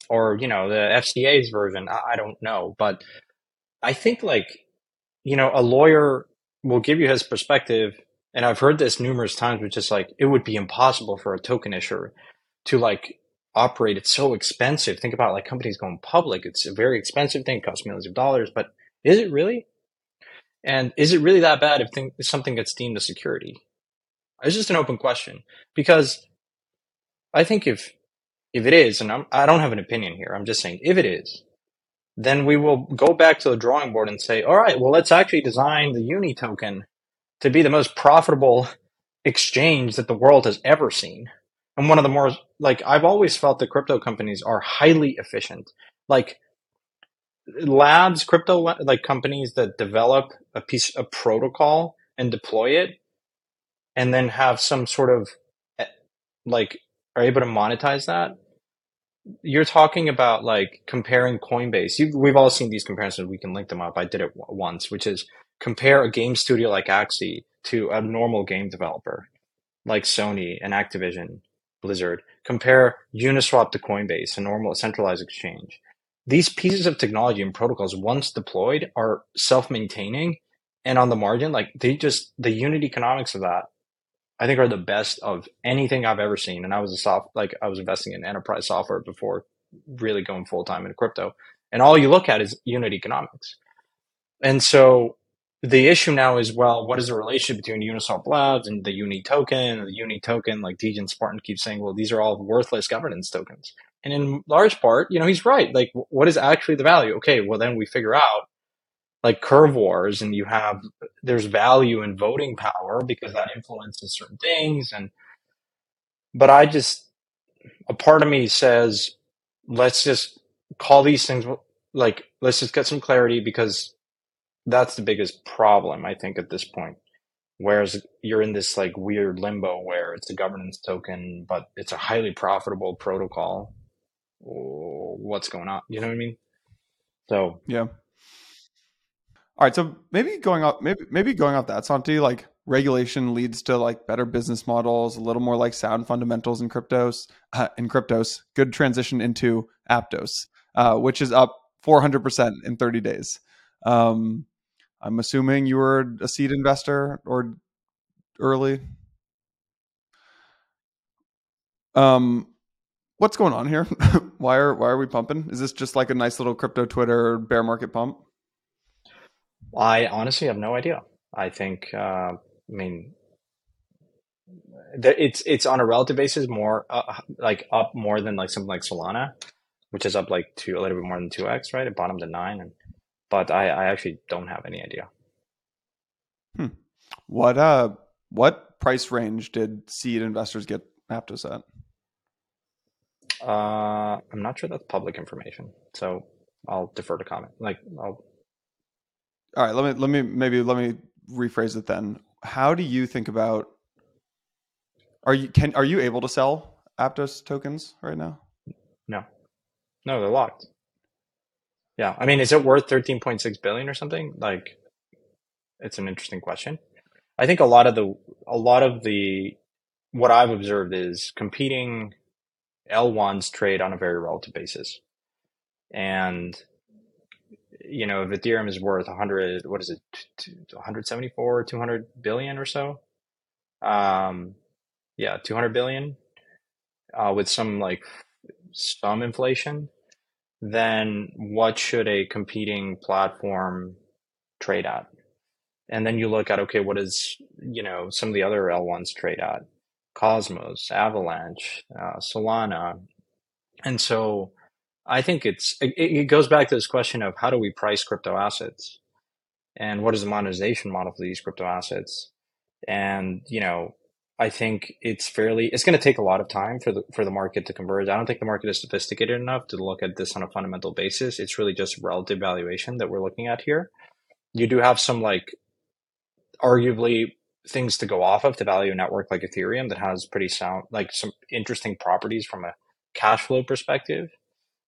Or you know the fca's version. I, I don't know. But i think like you know a lawyer will give you his perspective. And i've heard this numerous times which is like it would be impossible for a token issuer to like operate it's so expensive. Think about like companies going public it's a very expensive thing costs millions of dollars but is it really? And is it really that bad if, thing, if something gets deemed a security? It's just an open question because i think if if it is and I'm, i don't have an opinion here i'm just saying if it is then we will go back to the drawing board and say all right well let's actually design the uni token to be the most profitable exchange that the world has ever seen and one of the more like I've always felt that crypto companies are highly efficient. Like labs, crypto like companies that develop a piece of protocol and deploy it, and then have some sort of eh, like are able to monetize that. you're talking about like comparing Coinbase. You, we've all seen these comparisons. We can link them up. I did it once, which is compare a game studio like Axie to a normal game developer like Sony and Activision, Blizzard. Compare Uniswap to Coinbase, a normal centralized exchange. These pieces of technology and protocols, once deployed, are self-maintaining and on the margin, like they just the unit economics of that I think are the best of anything I've ever seen. And I was a soft, like I was investing in enterprise software before really going full time into crypto. And all you look at is unit economics. And so the issue now is, well, what is the relationship between Uniswap Labs and the Uni token? The Uni token, like Degen Spartan keeps saying, well, these are all worthless governance tokens. And in large part, you know, he's right. Like, what is actually the value? Okay, well, then we figure out like curve wars and you have there's value in voting power because that influences certain things and but i just a part of me says let's just call these things like let's just get some clarity because that's the biggest problem i think at this point whereas you're in this like weird limbo where it's a governance token but it's a highly profitable protocol what's going on you know what i mean so yeah all right, so maybe going off maybe maybe going off that Santi, like regulation leads to like better business models, a little more like sound fundamentals in cryptos. Uh, in cryptos, good transition into Aptos, uh, which is up 400% in 30 days. Um, I'm assuming you were a seed investor or early. Um, what's going on here? <laughs> why are why are we pumping? Is this just like a nice little crypto Twitter bear market pump? I honestly have no idea. I think, uh, I mean, it's it's on a relative basis more uh, like up more than like something like Solana, which is up like two a little bit more than two x, right? It bottomed at nine, and but I I actually don't have any idea. Hmm. What uh what price range did seed investors get Aptos at? Uh, I'm not sure that's public information, so I'll defer to comment. Like I'll all right, let me let me maybe let me rephrase it then. How do you think about are you can are you able to sell Aptos tokens right now? No. No, they're locked. Yeah. I mean, is it worth 13.6 billion or something? Like it's an interesting question. I think a lot of the a lot of the what I've observed is competing L1s trade on a very relative basis. And you know, if Ethereum is worth 100, what is it, 174, 200 billion or so? Um, yeah, 200 billion uh, with some like some inflation, then what should a competing platform trade at? And then you look at, okay, what is, you know, some of the other L1s trade at? Cosmos, Avalanche, uh, Solana. And so, I think it's it, it goes back to this question of how do we price crypto assets, and what is the monetization model for these crypto assets, and you know I think it's fairly it's going to take a lot of time for the for the market to converge. I don't think the market is sophisticated enough to look at this on a fundamental basis. It's really just relative valuation that we're looking at here. You do have some like arguably things to go off of to value a network like Ethereum that has pretty sound like some interesting properties from a cash flow perspective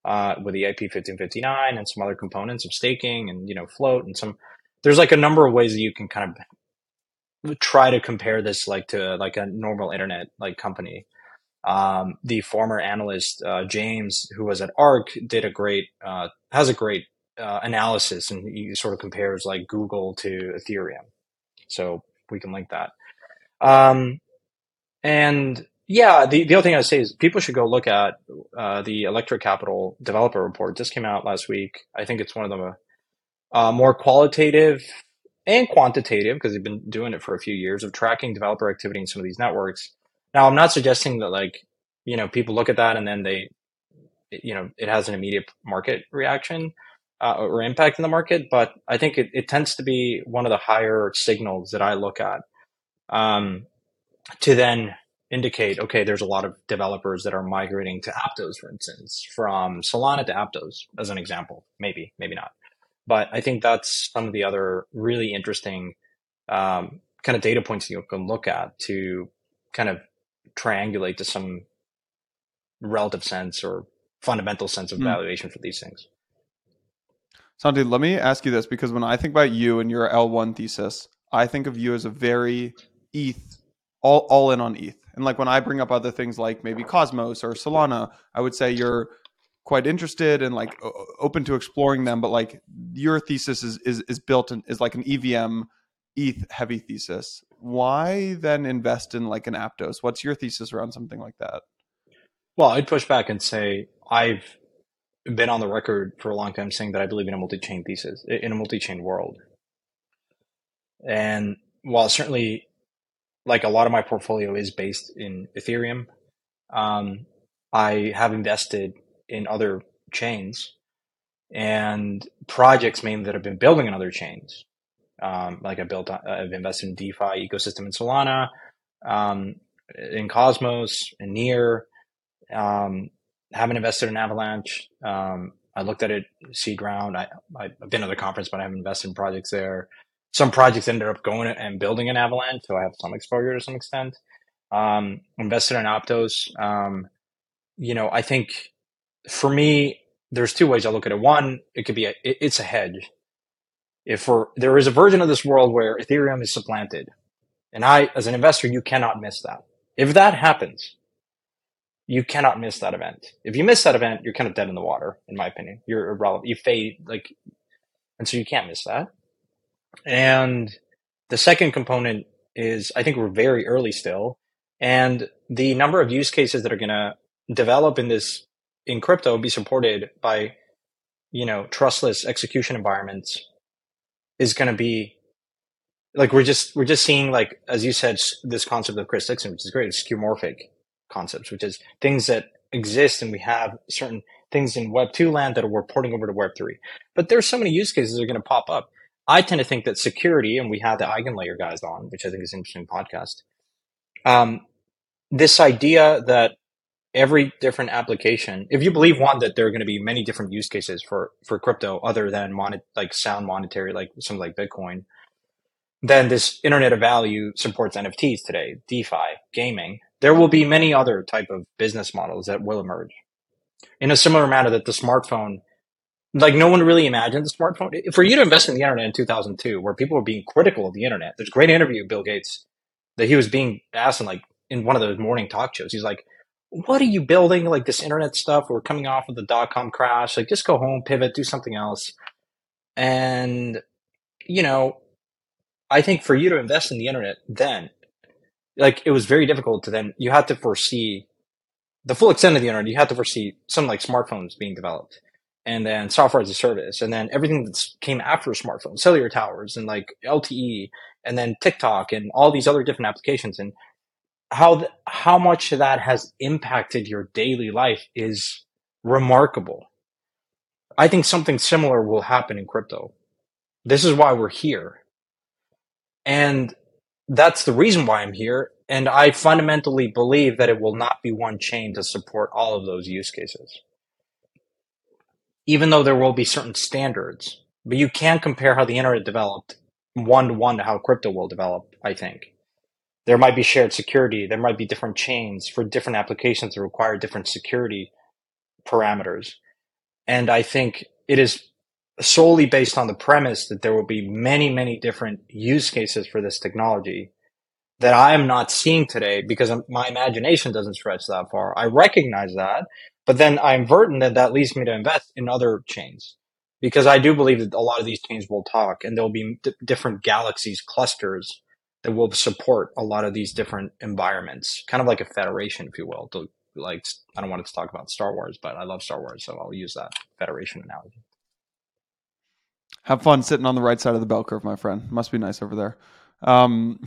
uh, with EIP 1559 and some other components of staking and you know float and some. There's like a number of ways that you can kind of try to compare this like to like a normal internet like company. Um, the former analyst uh, James, who was at ARK, did a great uh, has a great uh, analysis, and he sort of compares like Google to Ethereum. So we can link that. Um, and yeah, the, the other thing I would say is people should go look at uh, the Electric Capital developer report. This came out last week. I think it's one of the uh, more qualitative and quantitative because they've been doing it for a few years of tracking developer activity in some of these networks. Now, I'm not suggesting that like you know people look at that and then they you know it has an immediate market reaction uh, or impact in the market, but I think it, it tends to be one of the higher signals that I look at um, to then indicate, okay, there's a lot of developers that are migrating to Aptos, for instance, from Solana to Aptos, as an example. Maybe, maybe not. But I think that's some of the other really interesting um, kind of data points you can look at to kind of triangulate to some relative sense or fundamental sense of Hmm. valuation for these things. Santi, let me ask you this because when I think about you and your L1 thesis, I think of you as a very ETH, all, all in on ETH. And like when I bring up other things like maybe Cosmos or Solana, I would say you're quite interested and like open to exploring them. But like your thesis is, is, is built in, is like an EVM ETH heavy thesis. Why then invest in like an Aptos? What's your thesis around something like that? Well, I'd push back and say I've been on the record for a long time saying that I believe in a multi-chain thesis, in a multi-chain world. And while certainly like a lot of my portfolio is based in Ethereum, um, I have invested in other chains and projects mainly that have been building in other chains. Um, like I built, I've invested in DeFi ecosystem in Solana, um, in Cosmos, in Near. Um, haven't invested in Avalanche. Um, I looked at it seed round. I, I've been to the conference, but I haven't invested in projects there. Some projects ended up going and building an Avalanche, so I have some exposure to some extent. Um, invested in Aptos. Um, you know, I think for me, there's two ways I look at it. One, it could be a, it, it's a hedge. If for there is a version of this world where Ethereum is supplanted, and I, as an investor, you cannot miss that. If that happens, you cannot miss that event. If you miss that event, you're kind of dead in the water, in my opinion. You're irrelevant. You fade, like, and so you can't miss that. And the second component is I think we're very early still. And the number of use cases that are going to develop in this, in crypto, be supported by, you know, trustless execution environments is going to be like, we're just, we're just seeing, like, as you said, this concept of Chris Dixon, which is great, skeuomorphic concepts, which is things that exist and we have certain things in Web 2 land that we're porting over to Web 3. But there's so many use cases that are going to pop up. I tend to think that security, and we had the Eigenlayer guys on, which I think is an interesting podcast. Um, this idea that every different application, if you believe one that there are going to be many different use cases for for crypto other than monet, like sound monetary, like something like Bitcoin, then this Internet of Value supports NFTs today, DeFi, gaming. There will be many other type of business models that will emerge in a similar manner that the smartphone like no one really imagined the smartphone. For you to invest in the internet in 2002, where people were being critical of the internet, there's a great interview Bill Gates that he was being asked in like in one of those morning talk shows. He's like, "What are you building? Like this internet stuff? We're coming off of the dot com crash. Like just go home, pivot, do something else." And you know, I think for you to invest in the internet then, like it was very difficult to then. You had to foresee the full extent of the internet. You had to foresee something like smartphones being developed and then software as a service, and then everything that came after smartphones, cellular towers, and like LTE, and then TikTok, and all these other different applications, and how th- how much that has impacted your daily life is remarkable. I think something similar will happen in crypto. This is why we're here, and that's the reason why I'm here. And I fundamentally believe that it will not be one chain to support all of those use cases even though there will be certain standards, but you can't compare how the internet developed one to one to how crypto will develop, I think. There might be shared security. There might be different chains for different applications that require different security parameters. And I think it is solely based on the premise that there will be many, many different use cases for this technology that I am not seeing today because my imagination doesn't stretch that far. I recognize that, but then I'm verdant that that leads me to invest in other chains because I do believe that a lot of these chains will talk and there'll be d- different galaxies clusters that will support a lot of these different environments, kind of like a federation, if you will. To, like, I don't want to talk about Star Wars, but I love Star Wars, so I'll use that federation analogy. Have fun sitting on the right side of the bell curve, my friend. Must be nice over there. Um,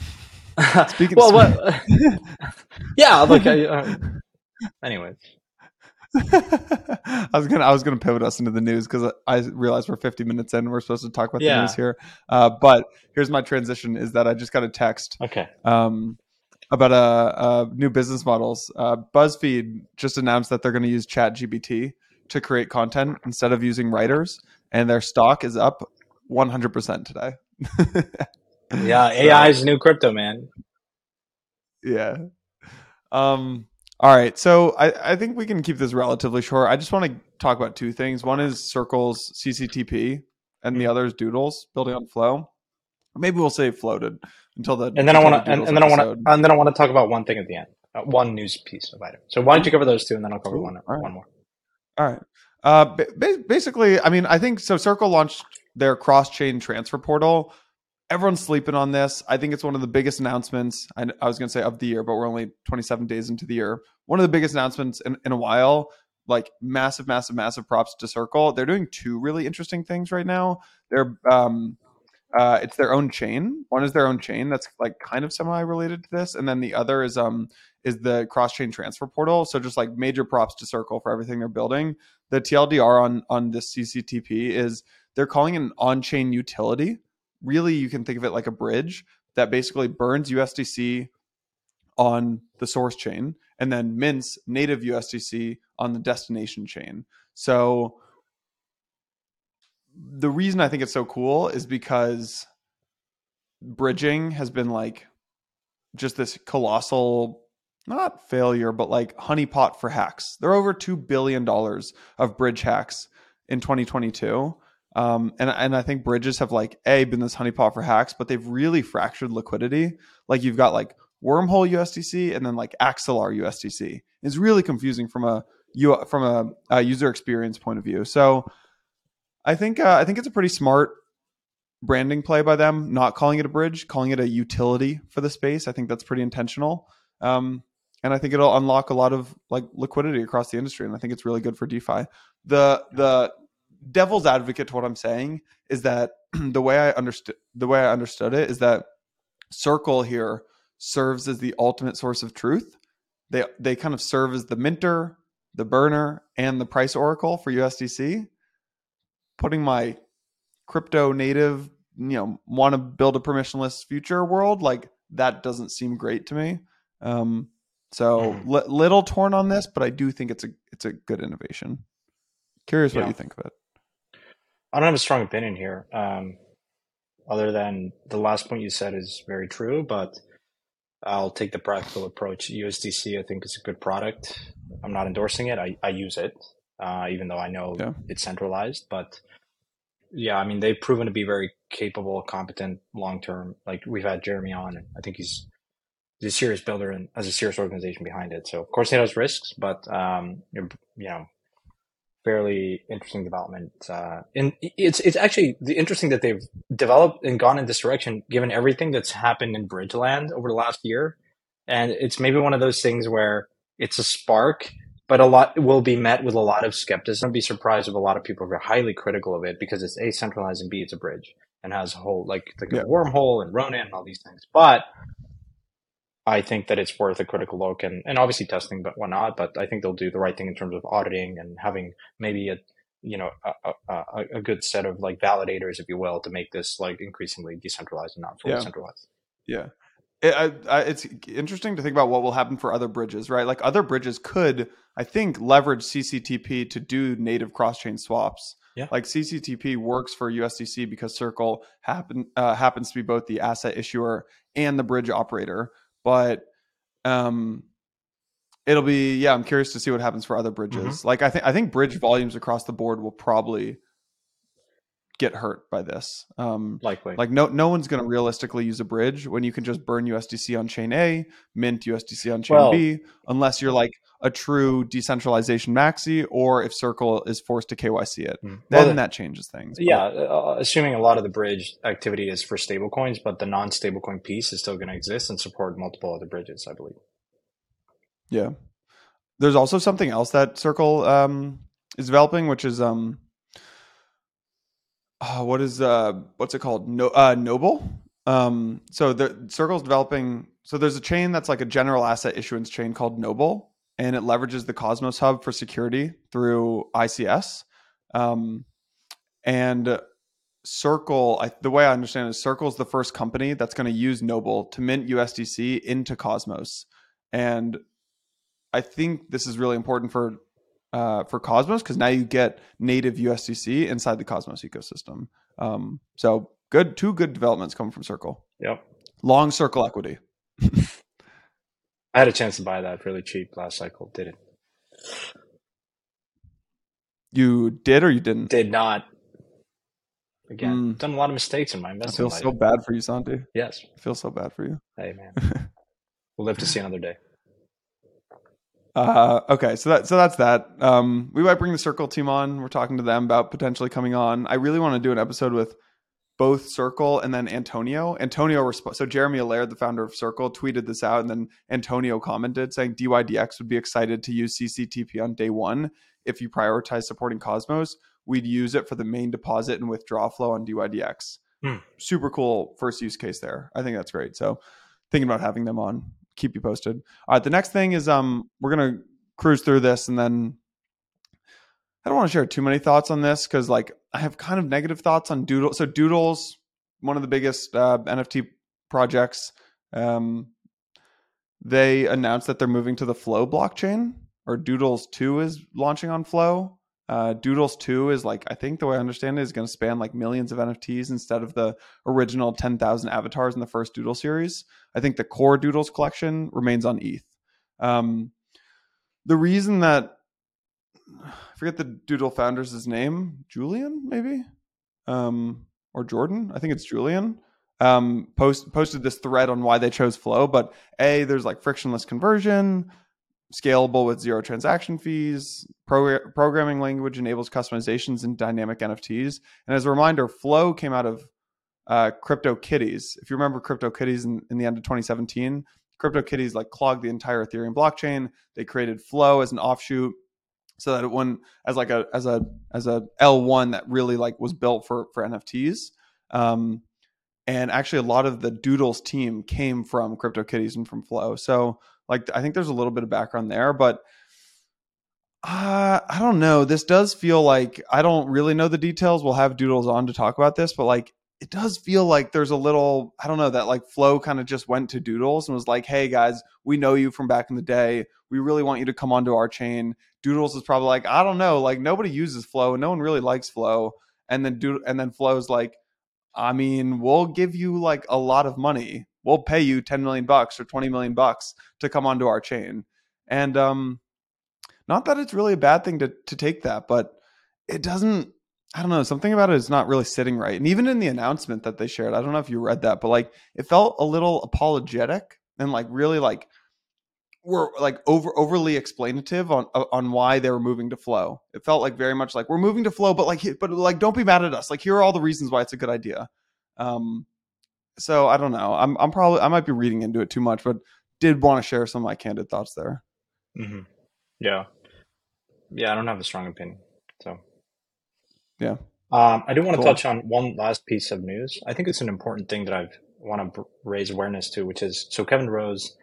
<laughs> speaking, well, what? <laughs> yeah, look. I, uh, anyways. <laughs> I was gonna I was gonna pivot us into the news because I realized we're 50 minutes in. We're supposed to talk about Yeah. the news here, uh, but here's my transition: is that I just got a text Okay. um, about a, a new business models. Uh, BuzzFeed just announced that they're going to use ChatGPT to create content instead of using writers, and their stock is up 100 percent today. <laughs> Yeah, So- AI is new crypto, man. Yeah. Um, All right, so I, I think we can keep this relatively short. I just want to talk about two things. One is Circle's CCTP, and the other is Doodles building on Flow. Maybe we'll say floated until the And then I want to, and, and then I want to, and then I want to talk about one thing at the end, uh, one news piece of item. So why don't you cover those two, and then I'll cover Cool. one, right. one more. All right. Uh, ba- basically, I mean, I think so. Circle launched their cross-chain transfer portal. Everyone's sleeping on this. I think it's one of the biggest announcements. I, I was going to say of the year, but we're only 27 days into the year. One of the biggest announcements in, in a while. Like massive, massive, massive props to Circle. They're doing two really interesting things right now. They're um, uh, it's their own chain. One is their own chain that's like kind of semi-related to this, and then the other is um is the cross-chain transfer portal. So just like major props to Circle for everything they're building the TLDR on on this CCTP is they're calling it an on-chain utility. Really, you can think of it like a bridge that basically burns USDC on the source chain and then mints native USDC on the destination chain. So the reason I think it's so cool is because bridging has been like just this colossal not failure, but like honeypot for hacks. There are over two billion dollars of bridge hacks in 2022, um, and and I think bridges have like a been this honeypot for hacks, but they've really fractured liquidity. Like you've got like wormhole USDC and then like Axelar USDC. It's really confusing from a you from a, a user experience point of view. So I think uh, I think it's a pretty smart branding play by them, not calling it a bridge, calling it a utility for the space. I think that's pretty intentional. Um, and I think it'll unlock a lot of like liquidity across the industry, and I think it's really good for DeFi. The the devil's advocate to what I'm saying is that <clears throat> the way I understood the way I understood it is that Circle here serves as the ultimate source of truth. They they kind of serve as the minter, the burner, and the price oracle for USDC. Putting my crypto native, you know, want to build a permissionless future world like that doesn't seem great to me. Um, so Mhm. li- little torn on this, but I do think it's a it's a good innovation. Curious what you think of it. I don't have a strong opinion here, um, other than the last point you said is very true, but I'll take the practical approach. USDC, I think, is a good product. I'm not endorsing it. I, I use it, uh, even though I know Yeah. it's centralized. But yeah, I mean, they've proven to be very capable, competent, long term. Like we've had Jeremy on, and I think he's he's a serious builder and has a serious organization behind it. So of course it has risks, but um, you know, fairly interesting development. Uh, and it's it's actually the interesting that they've developed and gone in this direction, given everything that's happened in Bridgeland over the last year. And it's maybe one of those things where it's a spark, but a lot will be met with a lot of skepticism. I'd be surprised if a lot of people are highly critical of it because it's a centralized and b it's a bridge and has a whole like like Yeah. a wormhole and Ronin and all these things. But I think that it's worth a critical look and, and obviously testing, but whatnot. But I think they'll do the right thing in terms of auditing and having maybe a you know a, a, a, good set of like validators, if you will, to make this like increasingly decentralized and not fully Yeah. centralized. Yeah. It, I, I, it's interesting to think about what will happen for other bridges, right? Like other bridges could, I think, leverage CCTP to do native cross-chain swaps. Yeah. Like CCTP works for USDC because Circle happen uh, happens to be both the asset issuer and the bridge operator. But um, it'll be yeah. I'm curious to see what happens for other bridges. Like I think I think bridge volumes across the board will probably get hurt by this. Um, Likely. like no no one's going to realistically use a bridge when you can just burn USDC on chain A, mint USDC on chain Well- B, unless you're like a true decentralization maxi, or if Circle is forced to KYC it. Hmm. Then Well, that changes things. But- yeah, uh, assuming a lot of the bridge activity is for stablecoins, but the non-stablecoin piece is still going to exist and support multiple other bridges, I believe. Yeah. There's also something else that Circle um, is developing, which is um, uh, what is uh, what's it called? No, uh, Noble. Um, so the Circle's developing. So there's a chain that's like a general asset issuance chain called Noble, and it leverages the Cosmos Hub for security through ICS. Um, and Circle, I, the way I understand it, is circle's the first company that's going to use Noble to mint USDC into Cosmos, and I think this is really important for uh, for Cosmos because now you get native USDC inside the Cosmos ecosystem. Um, so good, two good developments coming from Circle. Yep. Long Circle equity. <laughs> I had a chance to buy that really cheap last cycle. Did it? You did or you didn't? Did not. Again, Mm. done a lot of mistakes in my I feel life. so bad for you, Santi. yes. I feel so bad for you. Hey man, <laughs> we'll live to see another day. Uh, okay, so that so that's that. Um, we might bring the Circle team on. We're talking to them about potentially coming on. I really want to do an episode with both Circle and then Antonio. Antonio, resp- so Jeremy Allaire, the founder of Circle, tweeted this out, and then Antonio commented saying DYDX would be excited to use CCTP on day one if you prioritize supporting Cosmos. We'd use it for the main deposit and withdraw flow on DYDX. Hmm. Super cool first use case there. I think that's great. So thinking about having them on. Keep you posted. All right, the next thing is um we're gonna cruise through this and then I don't want to share too many thoughts on this because like I have kind of negative thoughts on Doodle. So Doodles, one of the biggest uh, NFT projects, um, they announced that they're moving to the Flow blockchain, or Doodles Two is launching on Flow. Uh, Doodles Two is like I think the way I understand it is going to span like millions of NFTs instead of the original ten thousand avatars in the first Doodle series. I think the core Doodles collection remains on ETH. Um, the reason that I forget the Doodle founder's name, Julian, maybe, um, or Jordan. I think it's Julian. Um, post posted this thread on why they chose Flow, but a there's like frictionless conversion, scalable with zero transaction fees. Progr- programming language enables customizations and dynamic NFTs. And as a reminder, Flow came out of uh, CryptoKitties. If you remember CryptoKitties in, in the end of 2017, CryptoKitties like clogged the entire Ethereum blockchain. They created Flow as an offshoot so that it went as like a as a as a L1 that really like was built for for NFTs. Um, and actually, a lot of the Doodles team came from CryptoKitties and from Flow. So like I think there's a little bit of background there, but uh, I don't know. This does feel like I don't really know the details. We'll have Doodles on to talk about this, but like it does feel like there's a little I don't know that like Flow kind of just went to Doodles and was like, "Hey guys, we know you from back in the day. We really want you to come onto our chain." Doodles is probably like, "I don't know, like nobody uses Flow and no one really likes Flow." And then Doodle and then Flow's like, "I mean, we'll give you like a lot of money. We'll pay you 10 million bucks or 20 million bucks to come onto our chain." And um not that it's really a bad thing to to take that, but it doesn't I don't know, something about it is not really sitting right. And even in the announcement that they shared, I don't know if you read that, but like it felt a little apologetic and like really like were like over overly explanative on on why they were moving to flow. It felt like very much like we're moving to flow, but like but like don't be mad at us. Like here are all the reasons why it's a good idea. Um so I don't know. I'm I'm probably I might be reading into it too much, but did want to share some of my candid thoughts there. hmm Yeah, yeah. I don't have a strong opinion. So Yeah. um, I do want to Cool. touch on one last piece of news. I think it's an important thing that I want to raise awareness to, which is so Kevin Rose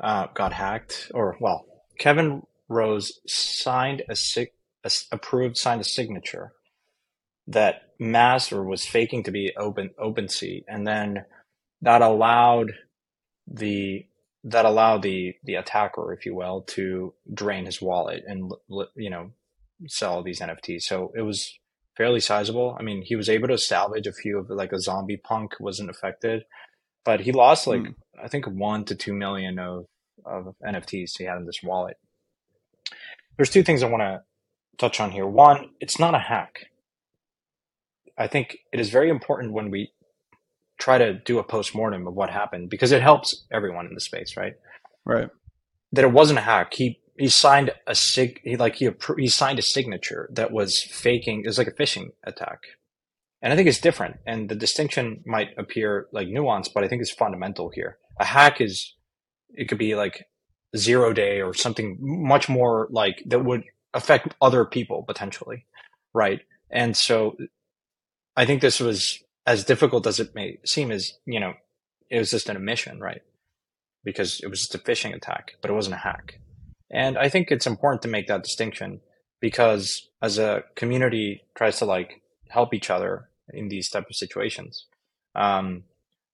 uh, got hacked, or well, Kevin Rose signed a, sig- a s- approved signed a signature that masked or was faking to be open open OpenSea, and then that allowed the that allowed the the attacker, if you will, to drain his wallet and you know sell these NFTs. So it was fairly sizable. I mean, he was able to salvage a few of like a zombie punk wasn't affected, but he lost like Hmm. I think one to two million of of NFTs he had in this wallet. There's two things I want to touch on here. One, it's not a hack. I think it is very important when we try to do a postmortem of what happened because it helps everyone in the space, right? Right. That it wasn't a hack. He he signed a sig he like he he signed a signature that was faking. It was like a phishing attack, and I think it's different. And the distinction might appear like nuanced, but I think it's fundamental here. A hack is it could be like zero day or something much more like that would affect other people potentially, right? And so I think this was as difficult as it may seem as, you know, it was just an omission, right? Because it was just a phishing attack, but it wasn't a hack. And I think it's important to make that distinction because as a community tries to like help each other in these type of situations, um,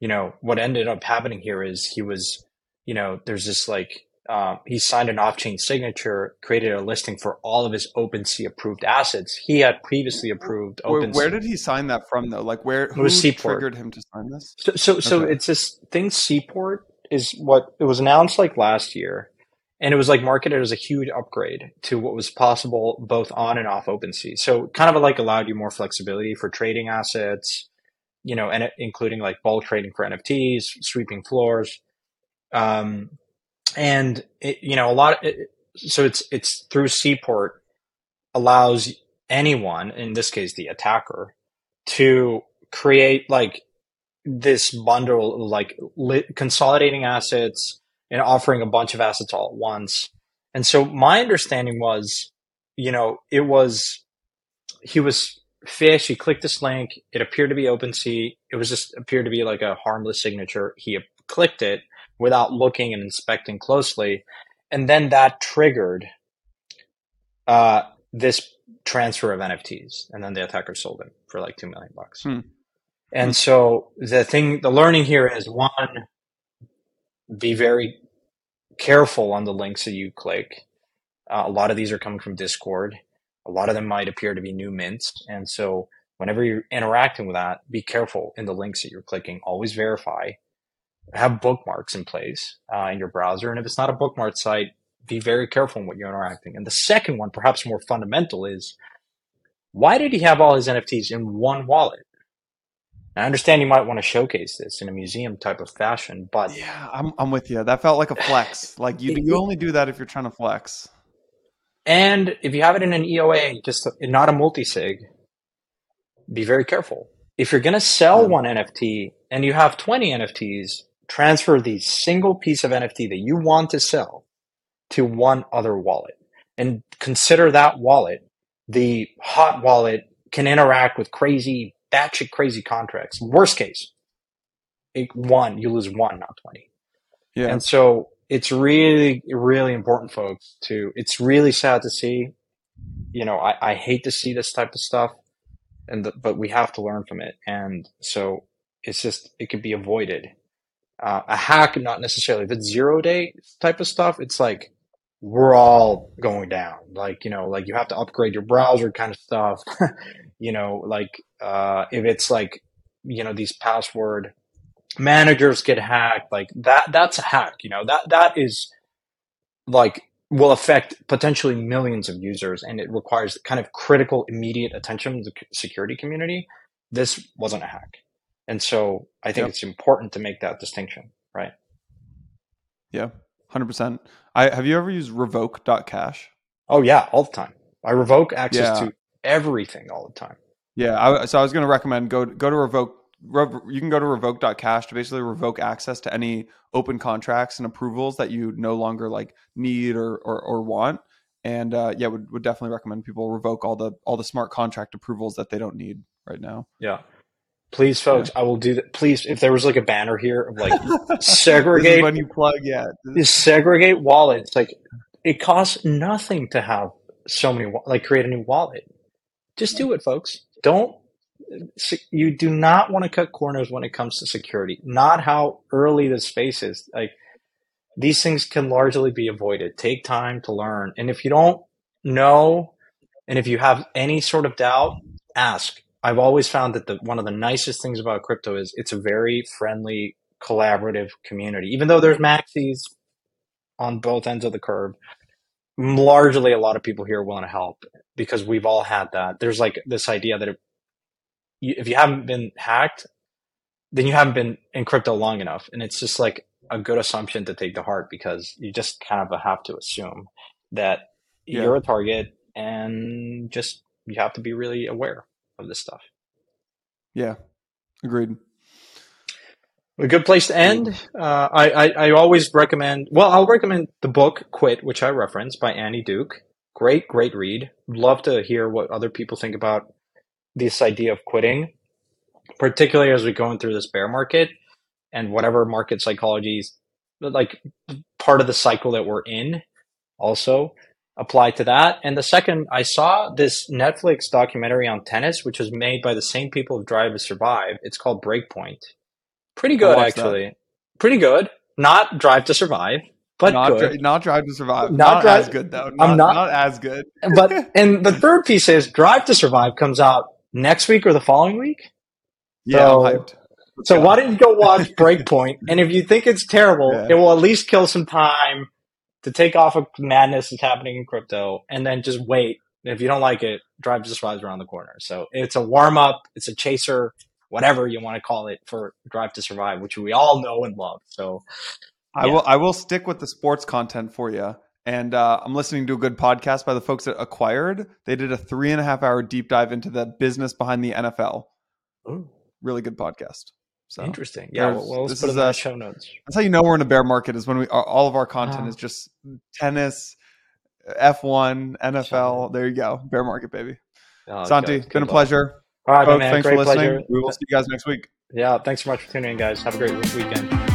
you know, what ended up happening here is he was, you know, there's this like, uh, he signed an off-chain signature, created a listing for all of his OpenSea approved assets. He had previously approved Where, OpenSea. where did he sign that from though? Like where who triggered him to sign this? So, so, so Okay. it's this thing Seaport is what it was announced like last year, and it was like marketed as a huge upgrade to what was possible both on and off OpenSea. So kind of like allowed you more flexibility for trading assets, you know, and including like bulk trading for NFTs, sweeping floors, um, and it, you know a lot. Of, it, so it's it's through Seaport allows anyone, in this case the attacker, to create like this bundle like consolidating assets and offering a bunch of assets all at once. And so my understanding was, you know, it was he was fish. He clicked this link. It appeared to be OpenSea. It was just appeared to be like a harmless signature. He clicked it without looking and inspecting closely, and then that triggered uh, this transfer of NFTs, and then the attacker sold them for like two million bucks. Hmm. And so the thing, the learning here is one, be very careful on the links that you click. Uh, a lot of these are coming from Discord. A lot of them might appear to be new mints. And so whenever you're interacting with that, be careful in the links that you're clicking. Always verify. Have bookmarks in place uh, in your browser. And if it's not a bookmark site, be very careful in what you're interacting. And the second one, perhaps more fundamental, is why did he have all his NFTs in one wallet? I understand you might want to showcase this in a museum type of fashion, but yeah, I'm I'm with you. That felt like a flex. Like you you only do that if you're trying to flex. And if you have it in an EOA, just not a multi-sig, be very careful. If you're going to sell yeah. one NFT and you have 20 NFTs, transfer the single piece of NFT that you want to sell to one other wallet and consider that wallet the hot wallet can interact with crazy batshit crazy contracts. Worst case, one, you lose one, not 20. Yeah. And so it's really, really important, folks, to, it's really sad to see. You know, I, I hate to see this type of stuff, and the, but we have to learn from it. And so it's just, it could be avoided. Uh, a hack, not necessarily. If it's zero day type of stuff, it's like, we're all going down. Like, you know, like you have to upgrade your browser kind of stuff. <laughs> you know, like uh, if it's like, you know, these password managers get hacked, like that, that's a hack, you know, that, that is like will affect potentially millions of users and it requires kind of critical immediate attention from the security community. This wasn't a hack. And so I think yep. it's important to make that distinction, right? Yeah, 100%. I have you ever used revoke.cash? Oh yeah, all the time. I revoke access yeah. to everything all the time. Yeah, I, so I was going to recommend go go to revoke. Rev, you can go to revoke.cash to basically revoke access to any open contracts and approvals that you no longer like need or or, or want. And uh, yeah, would would definitely recommend people revoke all the all the smart contract approvals that they don't need right now. Yeah. Please, folks, yeah. I will do that. Please, if there was like a banner here of like <laughs> segregate when you plug, yeah, segregate wallets. Like it costs nothing to have so many like create a new wallet. Just do it, folks. Don't you do not want to cut corners when it comes to security. Not how early the space is. Like these things can largely be avoided. Take time to learn, and if you don't know, and if you have any sort of doubt, ask. I've always found that the one of the nicest things about crypto is it's a very friendly, collaborative community. Even though there's maxis on both ends of the curve, largely a lot of people here are willing to help because we've all had that. There's like this idea that if you, if you haven't been hacked, then you haven't been in crypto long enough, and it's just like a good assumption to take to heart because you just kind of have to assume that yeah. you're a target and just you have to be really aware of this stuff. Yeah, agreed. A good place to end. Uh, I, I, I always recommend. Well, I'll recommend the book "Quit," which I reference by Annie Duke. Great, great read. Love to hear what other people think about this idea of quitting, particularly as we're going through this bear market and whatever market psychology is like part of the cycle that we're in. Also, apply to that. And the second, I saw this Netflix documentary on tennis, which was made by the same people of Drive to Survive. It's called Breakpoint. Pretty good, actually. That. Pretty good. Not Drive to Survive, but not, good. not Drive to Survive. Not, not drive, as good though. Not, I'm not, not as good. <laughs> but <laughs> and the third piece is Drive to Survive comes out next week or the following week. Yeah, so, I'm hyped. So why don't you go watch <laughs> Breakpoint? And if you think it's terrible, Yeah. it will at least kill some time to take off of madness that's happening in crypto, and then just wait. If you don't like it, Drive to Survive around the corner. So it's a warm up, it's a chaser, whatever you want to call it for Drive to Survive, which we all know and love. So I will. I will stick with the sports content for you. And uh, I'm listening to a good podcast by the folks at Acquired. They did a three and a half hour deep dive into the business behind the NFL. Really good podcast. So interesting. Yeah, well, well, let's put it in the show notes. that's how you know we're in a bear market is when we all of our content Ah. is just tennis, F1, NFL. There you go, bear market, baby. Oh, Santi, good- been a pleasure. All right, Folks, man. thanks Great for listening. pleasure. We will see you guys next week. Yeah, thanks so much for tuning in, guys. Have a great weekend.